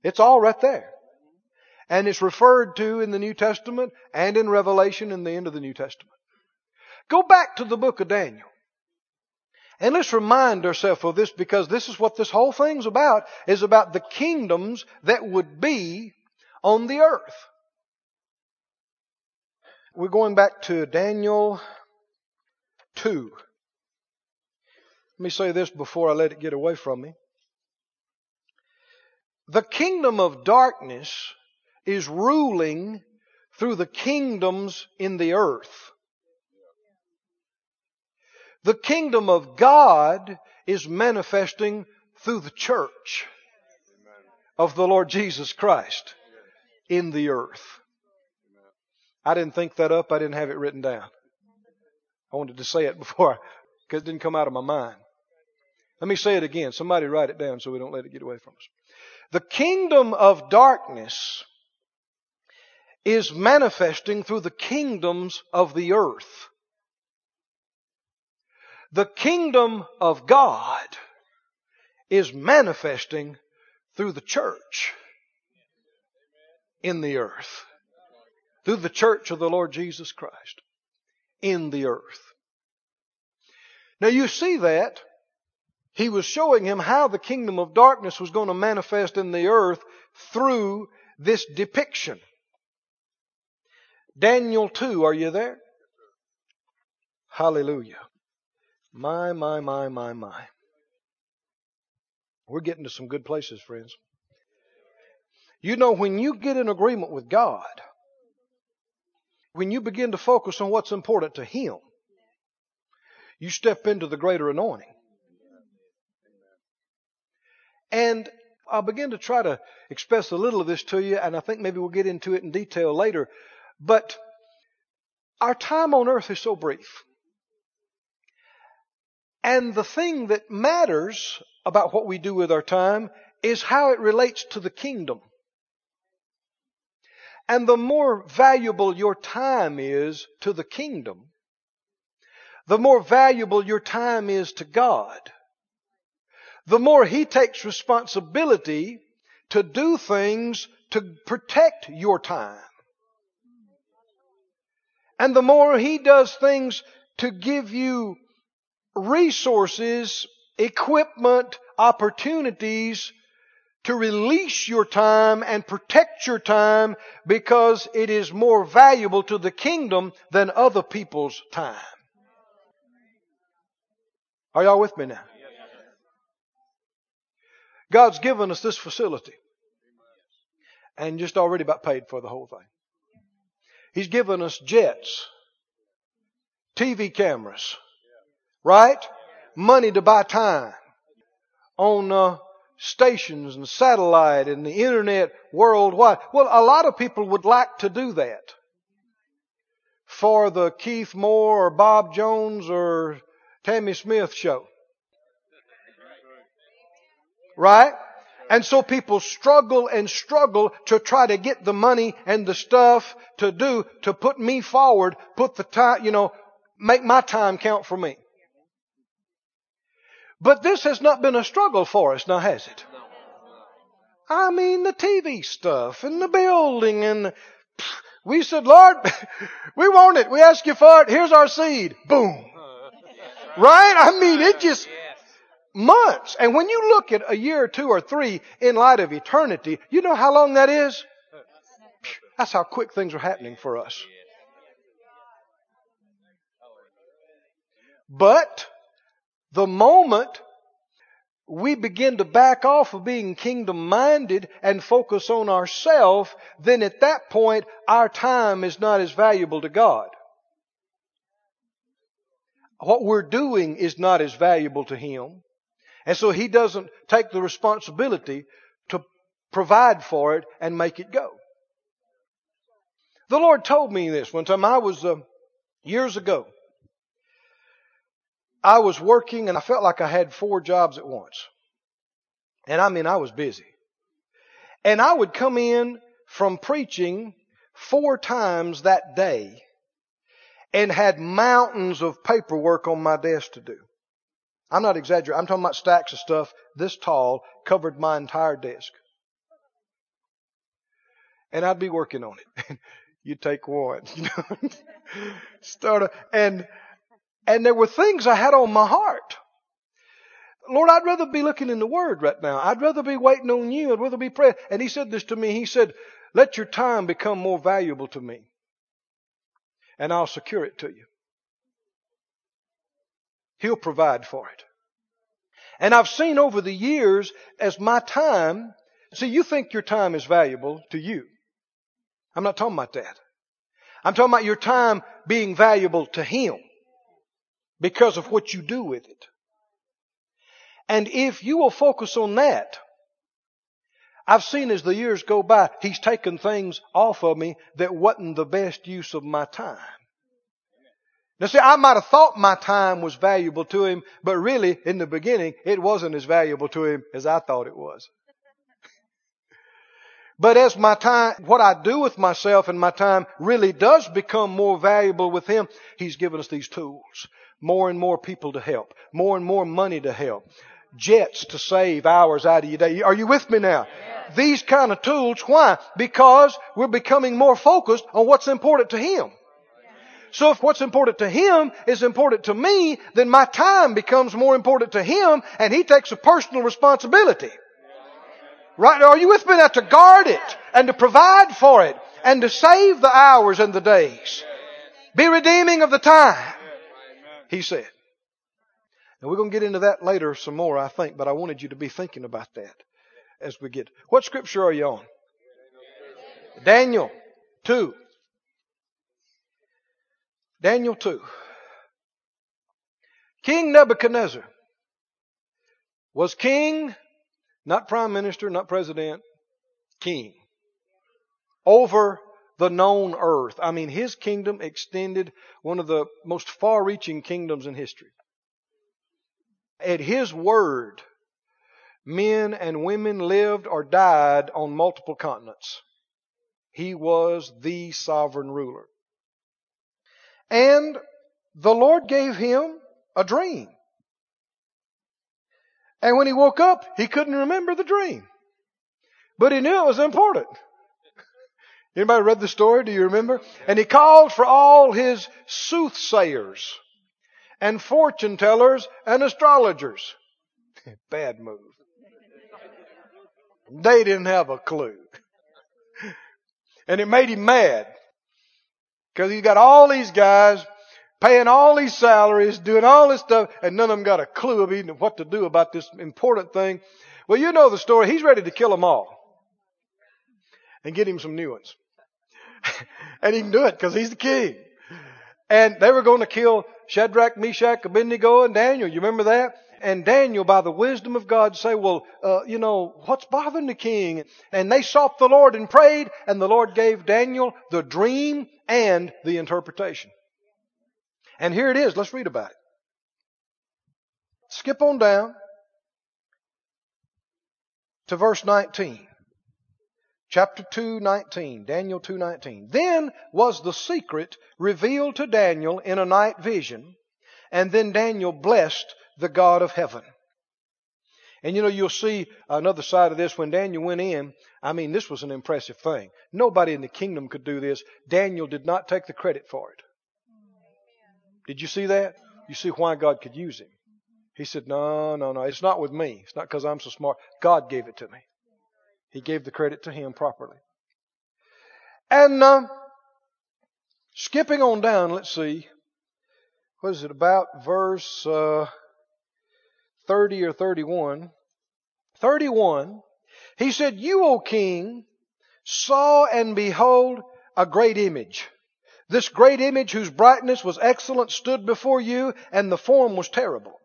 It's all right there. And it's referred to in the New Testament and in Revelation in the end of the New Testament. Go back to the book of Daniel. And let's remind ourselves of this because this is what this whole thing's about, is about the kingdoms that would be on the earth. We're going back to Daniel 2. Let me say this before I let it get away from me. The kingdom of darkness is ruling through the kingdoms in the earth. The kingdom of God is manifesting through the church of the Lord Jesus Christ in the earth. I didn't think that up. I didn't have it written down. I wanted to say it *laughs* before because it didn't come out of my mind. Let me say it again. Somebody write it down so we don't let it get away from us. The kingdom of darkness is manifesting through the kingdoms of the earth. The kingdom of God is manifesting through the church in the earth through the church of the Lord Jesus Christ in the earth. Now you see that. He was showing him how the kingdom of darkness was going to manifest in the earth through this depiction. Daniel 2, are you there? Hallelujah. My, my, my, my, my. We're getting to some good places, friends. You know, when you get in agreement with God, when you begin to focus on what's important to Him, you step into the greater anointing. And I'll begin to try to express a little of this to you, and I think maybe we'll get into it in detail later. But our time on earth is so brief. And the thing that matters about what we do with our time is how it relates to the kingdom. And the more valuable your time is to the kingdom, the more valuable your time is to God, the more He takes responsibility to do things to protect your time. And the more He does things to give you resources, equipment, opportunities to release your time and protect your time because it is more valuable to the kingdom than other people's time. Are y'all with me now? God's given us this facility and just already about paid for the whole thing. He's given us jets, TV cameras, right? Money to buy time on uh, stations and satellite and the internet worldwide. Well, a lot of people would like to do that for the Keith Moore or Bob Jones or Tammy Smith show. Right? And so people struggle and struggle to try to get the money and the stuff to do, to put me forward, put the time, you know, make my time count for me. But this has not been a struggle for us, now has it? I mean, the TV stuff and the building and pff, We said, Lord, *laughs* we want it. We ask you for it. Here's our seed. Boom. Right? I mean, it just months. And when you look at a year or two or three in light of eternity, you know how long that is? That's how quick things are happening for us. But the moment we begin to back off of being kingdom minded and focus on ourselves, then at that point our time is not as valuable to God. What we're doing is not as valuable to Him. And so He doesn't take the responsibility to provide for it and make it go. The Lord told me this one time. I was, uh, years ago. I was working and I felt like I had four jobs at once. And I mean, I was busy. And I would come in from preaching four times that day and had mountains of paperwork on my desk to do. I'm not exaggerating. I'm talking about stacks of stuff this tall covered my entire desk. And I'd be working on it. *laughs* you take one, *laughs* you know, start a, and and there were things I had on my heart. Lord, I'd rather be looking in the Word right now. I'd rather be waiting on you. I'd rather be praying. And He said this to me. He said, let your time become more valuable to me. And I'll secure it to you. He'll provide for it. And I've seen over the years as my time, see, you think your time is valuable to you. I'm not talking about that. I'm talking about your time being valuable to Him because of what you do with it. And if you will focus on that, I've seen as the years go by, He's taken things off of me that wasn't the best use of my time. Now see, I might have thought my time was valuable to Him, but really, in the beginning, it wasn't as valuable to Him as I thought it was. *laughs* But as my time, what I do with myself and my time really does become more valuable with Him, He's given us these tools more and more people to help, more and more money to help, jets to save hours out of your day. Are you with me now? Yes. These kind of tools. Why? Because we're becoming more focused on what's important to Him. So if what's important to Him is important to me, then my time becomes more important to Him and He takes a personal responsibility. Right? Are you with me now? To guard it and to provide for it and to save the hours and the days. Be redeeming of the time he said. And we're going to get into that later some more, I think, but I wanted you to be thinking about that as we get. What scripture are you on? Daniel 2. Daniel 2. King Nebuchadnezzar was king, not prime minister, not president, king over the known earth. I mean, his kingdom extended one of the most far reaching kingdoms in history. At his word, men and women lived or died on multiple continents. He was the sovereign ruler. And the Lord gave him a dream. And when he woke up, he couldn't remember the dream. But he knew it was important. Anybody read the story? Do you remember? And he called for all his soothsayers and fortune tellers and astrologers. *laughs* Bad move. They didn't have a clue. *laughs* And it made him mad. Because he's got all these guys paying all these salaries, doing all this stuff, and none of them got a clue of even what to do about this important thing. Well, you know the story. He's ready to kill them all and get him some new ones. *laughs* and he can do it because he's the king. And they were going to kill Shadrach, Meshach, Abednego, and Daniel. You remember that? And Daniel, by the wisdom of God, say, well, uh, you know, what's bothering the king? And they sought the Lord and prayed, and the Lord gave Daniel the dream and the interpretation. And here it is. Let's read about it. Skip on down to verse 19. Chapter 2:19, Daniel 2:19. Then was the secret revealed to Daniel in a night vision, and then Daniel blessed the God of heaven. And you know, you'll see another side of this when Daniel went in. I mean, this was an impressive thing. Nobody in the kingdom could do this. Daniel did not take the credit for it. Did you see that? You see why God could use him. He said, No, no, no. It's not with me. It's not because I'm so smart. God gave it to me. He gave the credit to him properly. And uh, skipping on down, let's see. What is it about? Verse uh, 30 or 31. 31. He said, You, O king, saw and behold a great image. This great image whose brightness was excellent stood before you and the form was terrible.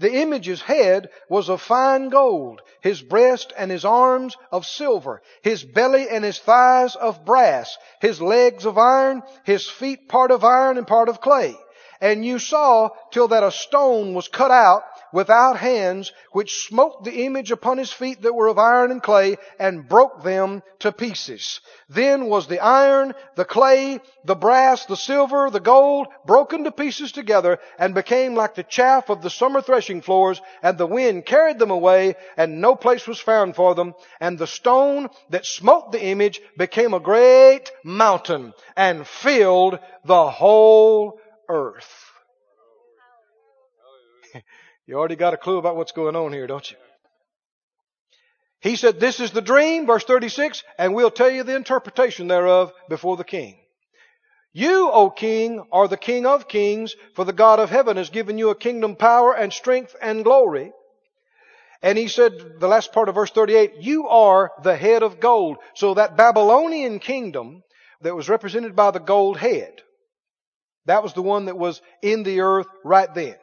The image's head was of fine gold, his breast and his arms of silver, his belly and his thighs of brass, his legs of iron, his feet part of iron and part of clay. And you saw till that a stone was cut out without hands, which smote the image upon his feet that were of iron and clay, and broke them to pieces. Then was the iron, the clay, the brass, the silver, the gold broken to pieces together, and became like the chaff of the summer threshing floors, and the wind carried them away, and no place was found for them. And the stone that smote the image became a great mountain, and filled the whole earth. You already got a clue about what's going on here, don't you? He said, This is the dream, verse 36, and we'll tell you the interpretation thereof before the king. You, O king, are the king of kings, for the God of heaven has given you a kingdom, power, and strength, and glory. And he said, the last part of verse 38, you are the head of gold. So that Babylonian kingdom that was represented by the gold head, that was the one that was in the earth right then.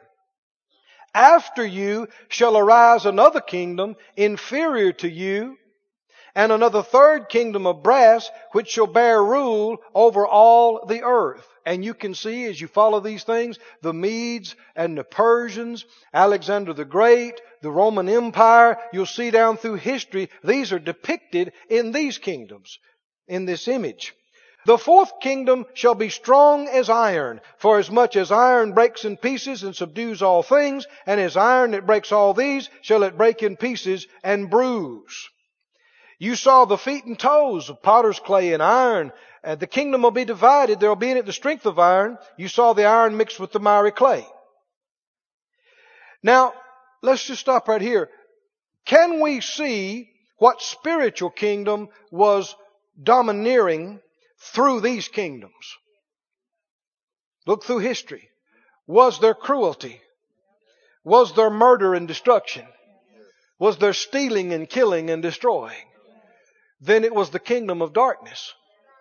After you shall arise another kingdom inferior to you, and another third kingdom of brass, which shall bear rule over all the earth. And you can see as you follow these things, the Medes and the Persians, Alexander the Great, the Roman Empire, you'll see down through history, these are depicted in these kingdoms, in this image. The fourth kingdom shall be strong as iron, for as much as iron breaks in pieces and subdues all things, and as iron that breaks all these, shall it break in pieces and bruise. You saw the feet and toes of potter's clay and iron. and the kingdom will be divided. There will be in it the strength of iron. You saw the iron mixed with the miry clay. Now, let's just stop right here. Can we see what spiritual kingdom was domineering through these kingdoms. Look through history. Was there cruelty? Was there murder and destruction? Was there stealing and killing and destroying? Then it was the kingdom of darkness.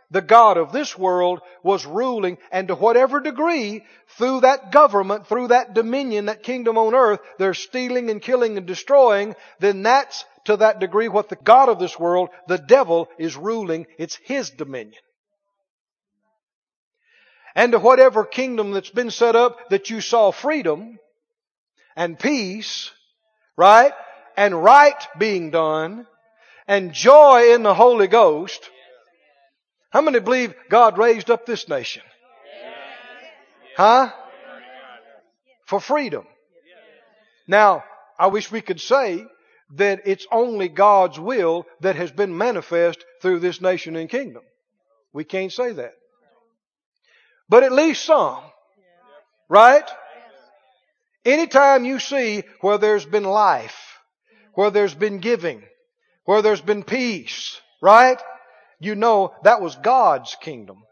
The God of this world was ruling, and to whatever degree, through that government, through that dominion, that kingdom on earth, they're stealing and killing and destroying, then that's to that degree what the God of this world, the devil, is ruling. It's his dominion and to whatever kingdom that's been set up that you saw freedom and peace, right? And right being done and joy in the Holy Ghost. How many believe God raised up this nation? Huh? For freedom. Now, I wish we could say that it's only God's will that has been manifest through this nation and kingdom. We can't say that but at least some. Right? Anytime you see where there's been life, where there's been giving, where there's been peace, right? You know that was God's kingdom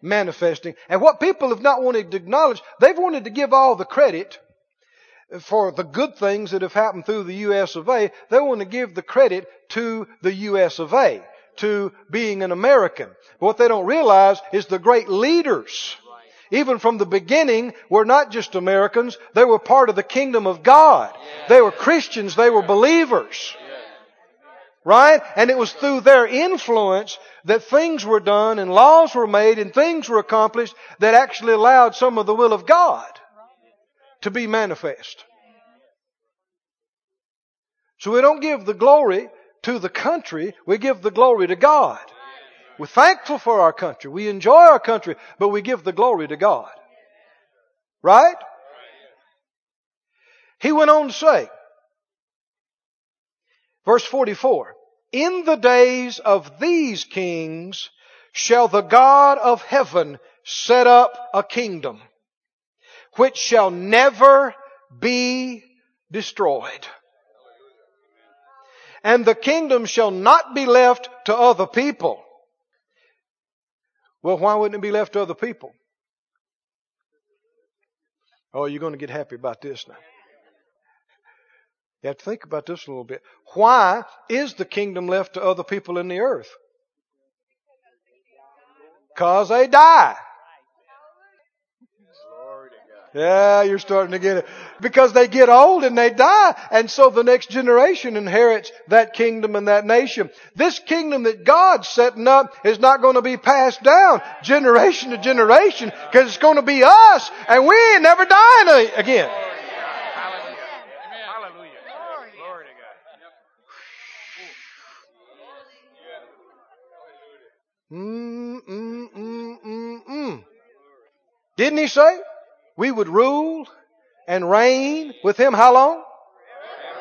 manifesting. And what people have not wanted to acknowledge, they've wanted to give all the credit for the good things that have happened through the U.S. of A. They want to give the credit to the U.S. of A to being an American. But what they don't realize is the great leaders, even from the beginning, were not just Americans. They were part of the kingdom of God. They were Christians. They were believers. Right? And it was through their influence that things were done and laws were made and things were accomplished that actually allowed some of the will of God to be manifest. So we don't give the glory to the country, we give the glory to God. We're thankful for our country. We enjoy our country, but we give the glory to God. Right? He went on to say, Verse 44. In the days of these kings shall the God of heaven set up a kingdom which shall never be destroyed. And the kingdom shall not be left to other people. Well, why wouldn't it be left to other people? Oh, you're going to get happy about this now. You have to think about this a little bit. Why is the kingdom left to other people in the earth? Because they die. Yeah, you're starting to get it. Because they get old and they die, and so the next generation inherits that kingdom and that nation. This kingdom that God's setting up is not going to be passed down generation to generation, because it's going to be us, and we ain't never dying again. Hallelujah. Hallelujah. Glory to God. Mm, mm, mm, mm, mm. Didn't he say we would rule and reign with him how long?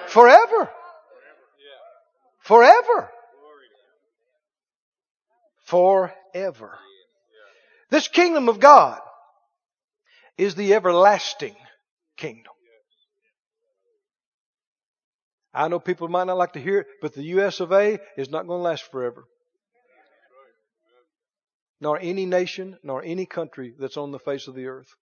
Forever. Forever. Forever. This kingdom of God is the everlasting kingdom. I know people might not like to hear it, but the US of A is not going to last forever. Nor any nation, nor any country that's on the face of the earth.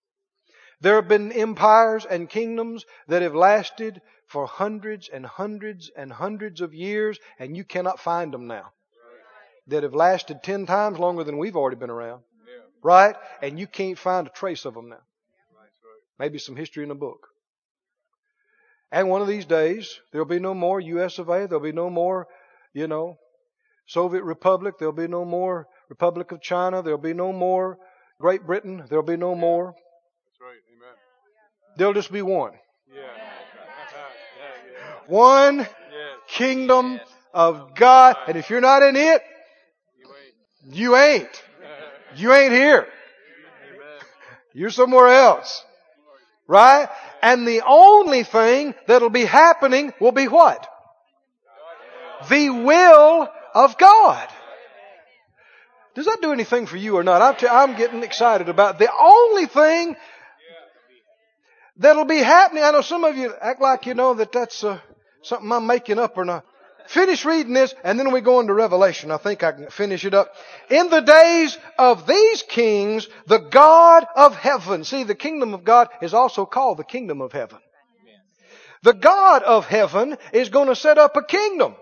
There have been empires and kingdoms that have lasted for hundreds and hundreds and hundreds of years, and you cannot find them now. That have lasted ten times longer than we've already been around. Right? And you can't find a trace of them now. Maybe some history in a book. And one of these days, there'll be no more US of A. There'll be no more, you know, Soviet Republic. There'll be no more Republic of China. There'll be no more Great Britain. There'll be no more. That's right. Amen. There'll just be one. Yeah. yeah, One. Yes. kingdom of God. And if you're not in it, You ain't. you ain't. *laughs* You ain't here. Amen. You're somewhere else. Right? And the only thing that'll be happening will be what? The will of God. Does that do anything for you or not? I'm, t- I'm getting excited about it. the only thing that'll be happening. I know some of you act like you know that that's uh, something I'm making up or not. Finish reading this and then we go into Revelation. I think I can finish it up. In the days of these kings, the God of heaven. See, the kingdom of God is also called the kingdom of heaven. The God of heaven is going to set up a kingdom.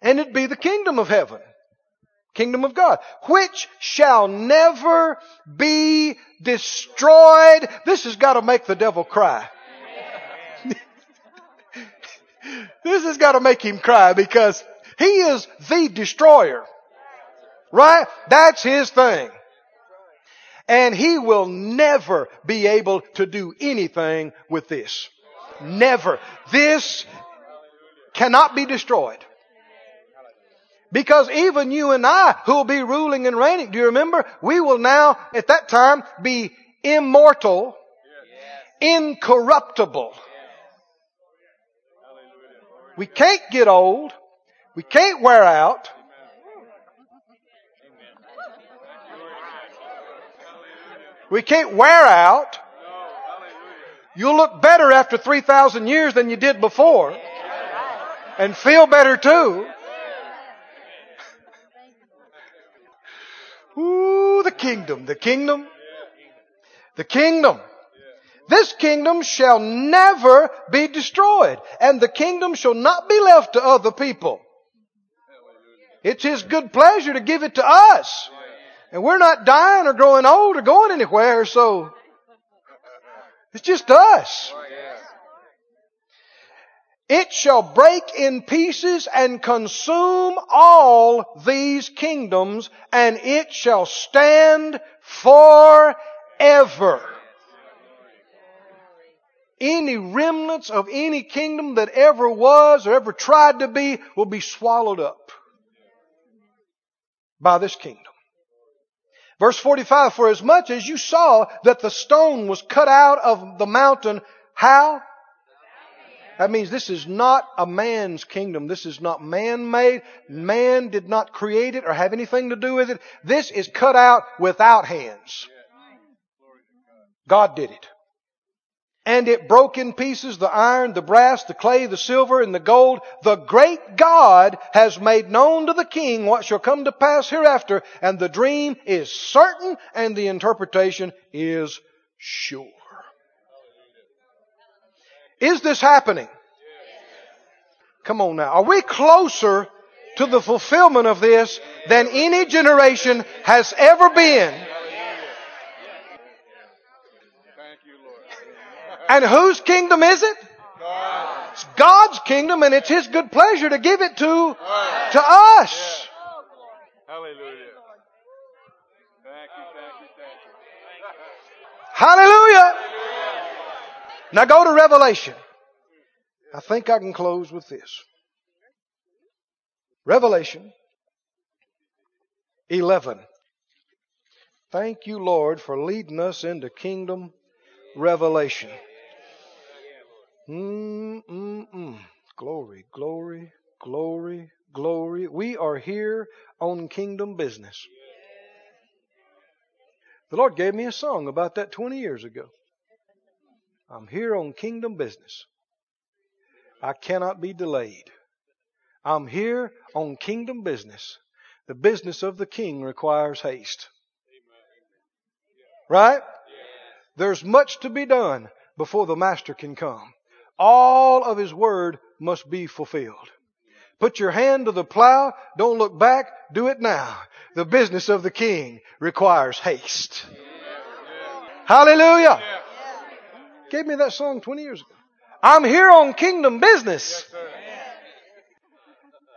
And it'd be the kingdom of heaven. Kingdom of God. Which shall never be destroyed. This has got to make the devil cry. *laughs* this has got to make him cry because he is the destroyer. Right? That's his thing. And he will never be able to do anything with this. Never. This cannot be destroyed. Because even you and I, who will be ruling and reigning, do you remember? We will now, at that time, be immortal, incorruptible. We can't get old. We can't wear out. We can't wear out. You'll look better after 3,000 years than you did before. And feel better too. Ooh, the kingdom, the kingdom, the kingdom. This kingdom shall never be destroyed, and the kingdom shall not be left to other people. It's His good pleasure to give it to us. And we're not dying or growing old or going anywhere, so it's just us. It shall break in pieces and consume all these kingdoms, and it shall stand forever. Any remnants of any kingdom that ever was or ever tried to be will be swallowed up by this kingdom. Verse 45, for as much as you saw that the stone was cut out of the mountain, how? That means this is not a man's kingdom. This is not man-made. Man did not create it or have anything to do with it. This is cut out without hands. God did it. And it broke in pieces the iron, the brass, the clay, the silver, and the gold. The great God has made known to the king what shall come to pass hereafter, and the dream is certain and the interpretation is sure. Is this happening? Come on now. Are we closer to the fulfillment of this than any generation has ever been? Thank you, Lord. And whose kingdom is it? It's God's kingdom and it's His good pleasure to give it to, to us. Hallelujah. Thank you, thank you, thank you. Hallelujah. Now go to Revelation. I think I can close with this. Revelation 11. Thank you, Lord, for leading us into kingdom revelation. Mm-mm-mm. Glory, glory, glory, glory. We are here on kingdom business. The Lord gave me a song about that 20 years ago. I'm here on kingdom business. I cannot be delayed. I'm here on kingdom business. The business of the king requires haste. Right? There's much to be done before the master can come. All of his word must be fulfilled. Put your hand to the plow. Don't look back. Do it now. The business of the king requires haste. Hallelujah. Gave me that song 20 years ago. I'm here on kingdom business.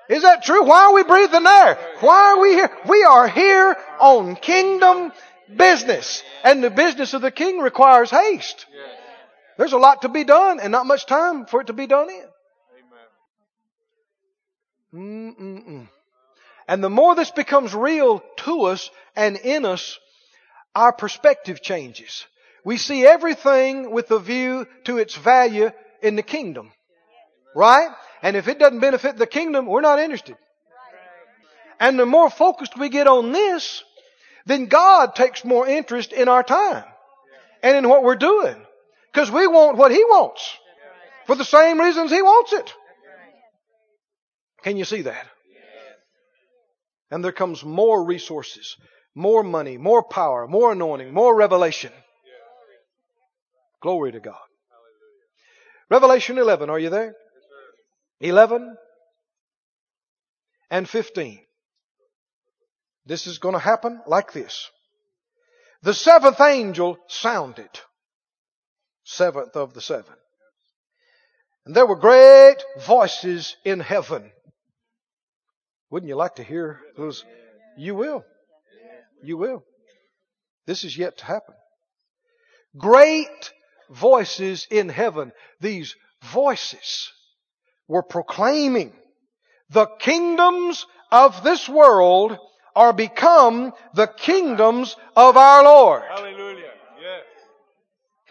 Is that true? Why are we breathing air? Why are we here? We are here on kingdom business. And the business of the king requires haste. There's a lot to be done and not much time for it to be done in. Mm-mm-mm. And the more this becomes real to us and in us, our perspective changes. We see everything with a view to its value in the kingdom. Right? And if it doesn't benefit the kingdom, we're not interested. And the more focused we get on this, then God takes more interest in our time and in what we're doing. Because we want what He wants for the same reasons He wants it. Can you see that? And there comes more resources, more money, more power, more anointing, more revelation. Glory to God. Revelation 11, are you there? 11 and 15. This is going to happen like this. The seventh angel sounded. Seventh of the seven. And there were great voices in heaven. Wouldn't you like to hear those? You will. You will. This is yet to happen. Great voices in heaven. These voices were proclaiming the kingdoms of this world are become the kingdoms of our Lord. Hallelujah. Yes.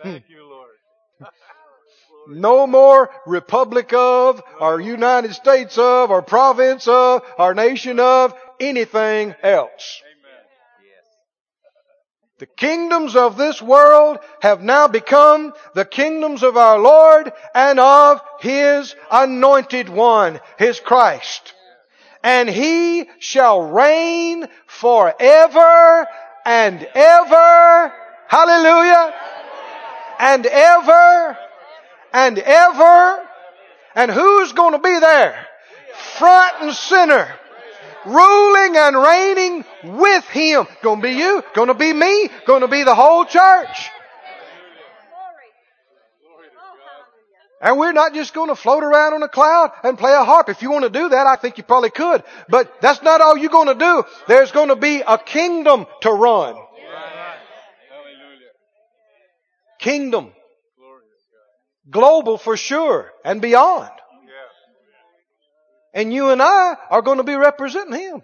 Hmm. Thank you, Lord. *laughs* No more republic of, or United States of, or province of, or nation of, anything else. The kingdoms of this world have now become the kingdoms of our Lord and of His anointed one, His Christ. And He shall reign forever and ever. Hallelujah. And ever and ever. And who's going to be there? Front and center ruling and reigning with Him. Gonna be you, gonna be me, gonna be the whole church. And we're not just going to float around on a cloud and play a harp. If you want to do that, I think you probably could. But that's not all you're going to do. There's going to be a kingdom to run. Kingdom. Global for sure and beyond. And you and I are going to be representing Him.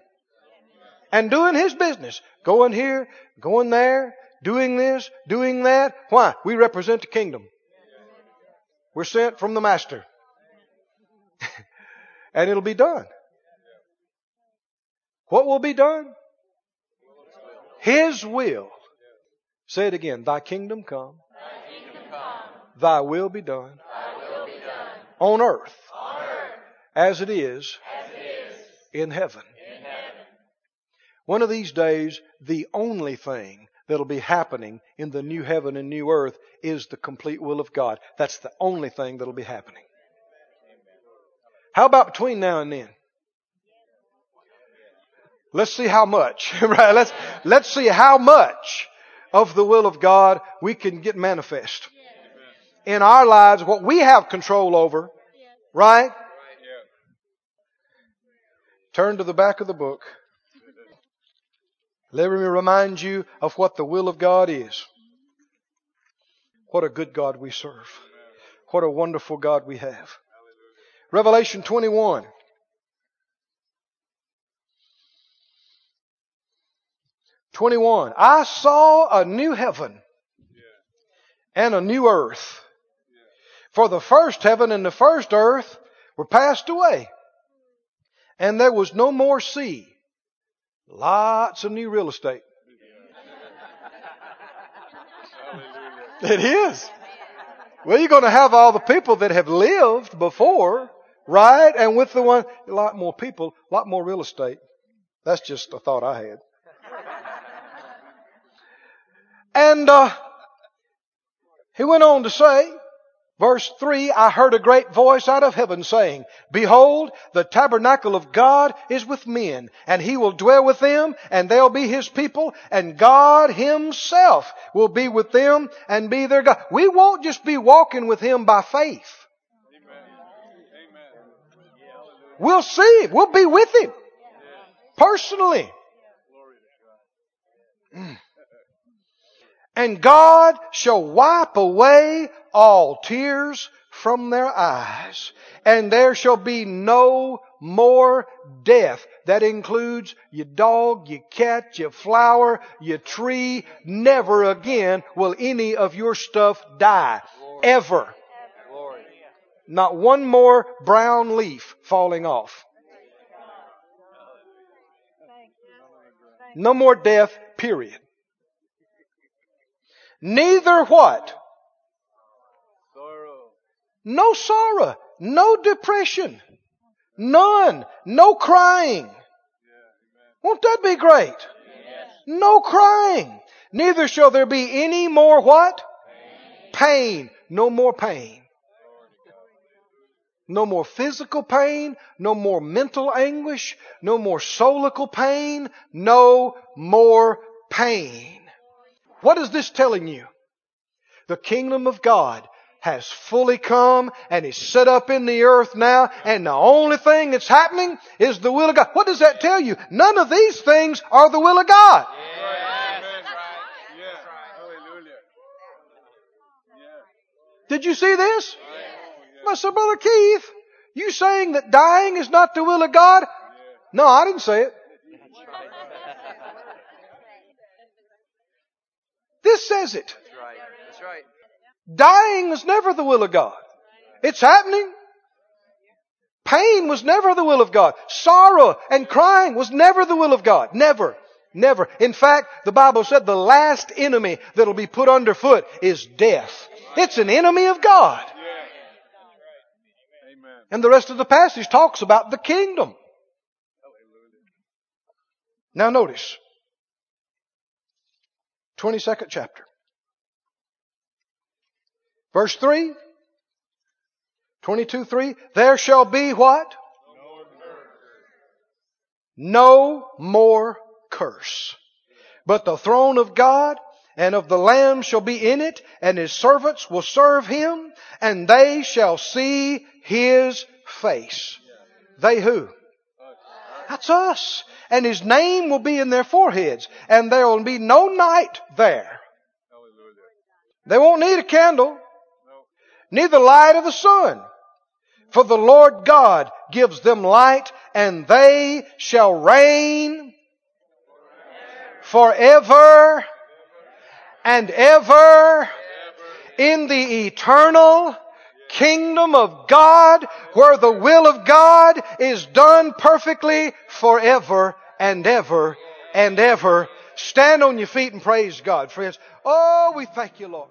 And doing His business. Going here, going there, doing this, doing that. Why? We represent the kingdom. We're sent from the Master. *laughs* and it'll be done. What will be done? His will. Say it again. Thy kingdom come. Thy will be done. On earth. As it is. In heaven. One of these days, the only thing that'll be happening in the new heaven and new earth is the complete will of God. That's the only thing that'll be happening. How about between now and then? Let's see how much, *laughs* right? Let's, let's see how much of the will of God we can get manifest in our lives, what we have control over, right? Turn to the back of the book. Let me remind you of what the will of God is. What a good God we serve. What a wonderful God we have. Revelation 21. Twenty-one. I saw a new heaven and a new earth. For the first heaven and the first earth were passed away, and there was no more sea. Lots of new real estate. It is. Well, you're going to have all the people that have lived before, right? And with the one, a lot more people, a lot more real estate. That's just a thought I had. And uh, he went on to say, Verse 3, I heard a great voice out of heaven saying, Behold, the tabernacle of God is with men, and he will dwell with them, and they'll be his people, and God himself will be with them and be their God. We won't just be walking with him by faith. We'll see. We'll be with him. Personally. Mm. And God shall wipe away all tears from their eyes. And there shall be no more death. That includes your dog, your cat, your flower, your tree. Never again will any of your stuff die. Ever. Not one more brown leaf falling off. No more death, period. Neither what? No sorrow. No depression. None. No crying. Won't that be great? No crying. Neither shall there be any more what? Pain. No more pain. No more physical pain. No more mental anguish. No more soulical pain. No more pain. What is this telling you? The kingdom of God has fully come and is set up in the earth now, and the only thing that's happening is the will of God. What does that tell you? None of these things are the will of God. Did you see this? I said, Brother Keith, you saying that dying is not the will of God? No, I didn't say it. This says it. That's right. That's right. Dying was never the will of God. It's happening. Pain was never the will of God. Sorrow and crying was never the will of God. Never. Never. In fact, the Bible said the last enemy that'll be put underfoot is death. It's an enemy of God. And the rest of the passage talks about the kingdom. Now notice. 22nd chapter. Verse 3. 22 3. There shall be what? No more curse. But the throne of God and of the Lamb shall be in it, and his servants will serve him, and they shall see his face. They who? That's us. And his name will be in their foreheads, and there will be no night there. They won't need a candle, neither light of the sun. For the Lord God gives them light, and they shall reign forever and ever in the eternal kingdom of God where the will of God is done perfectly forever and ever and ever. Stand on your feet and praise God, friends. Oh, we thank you, Lord.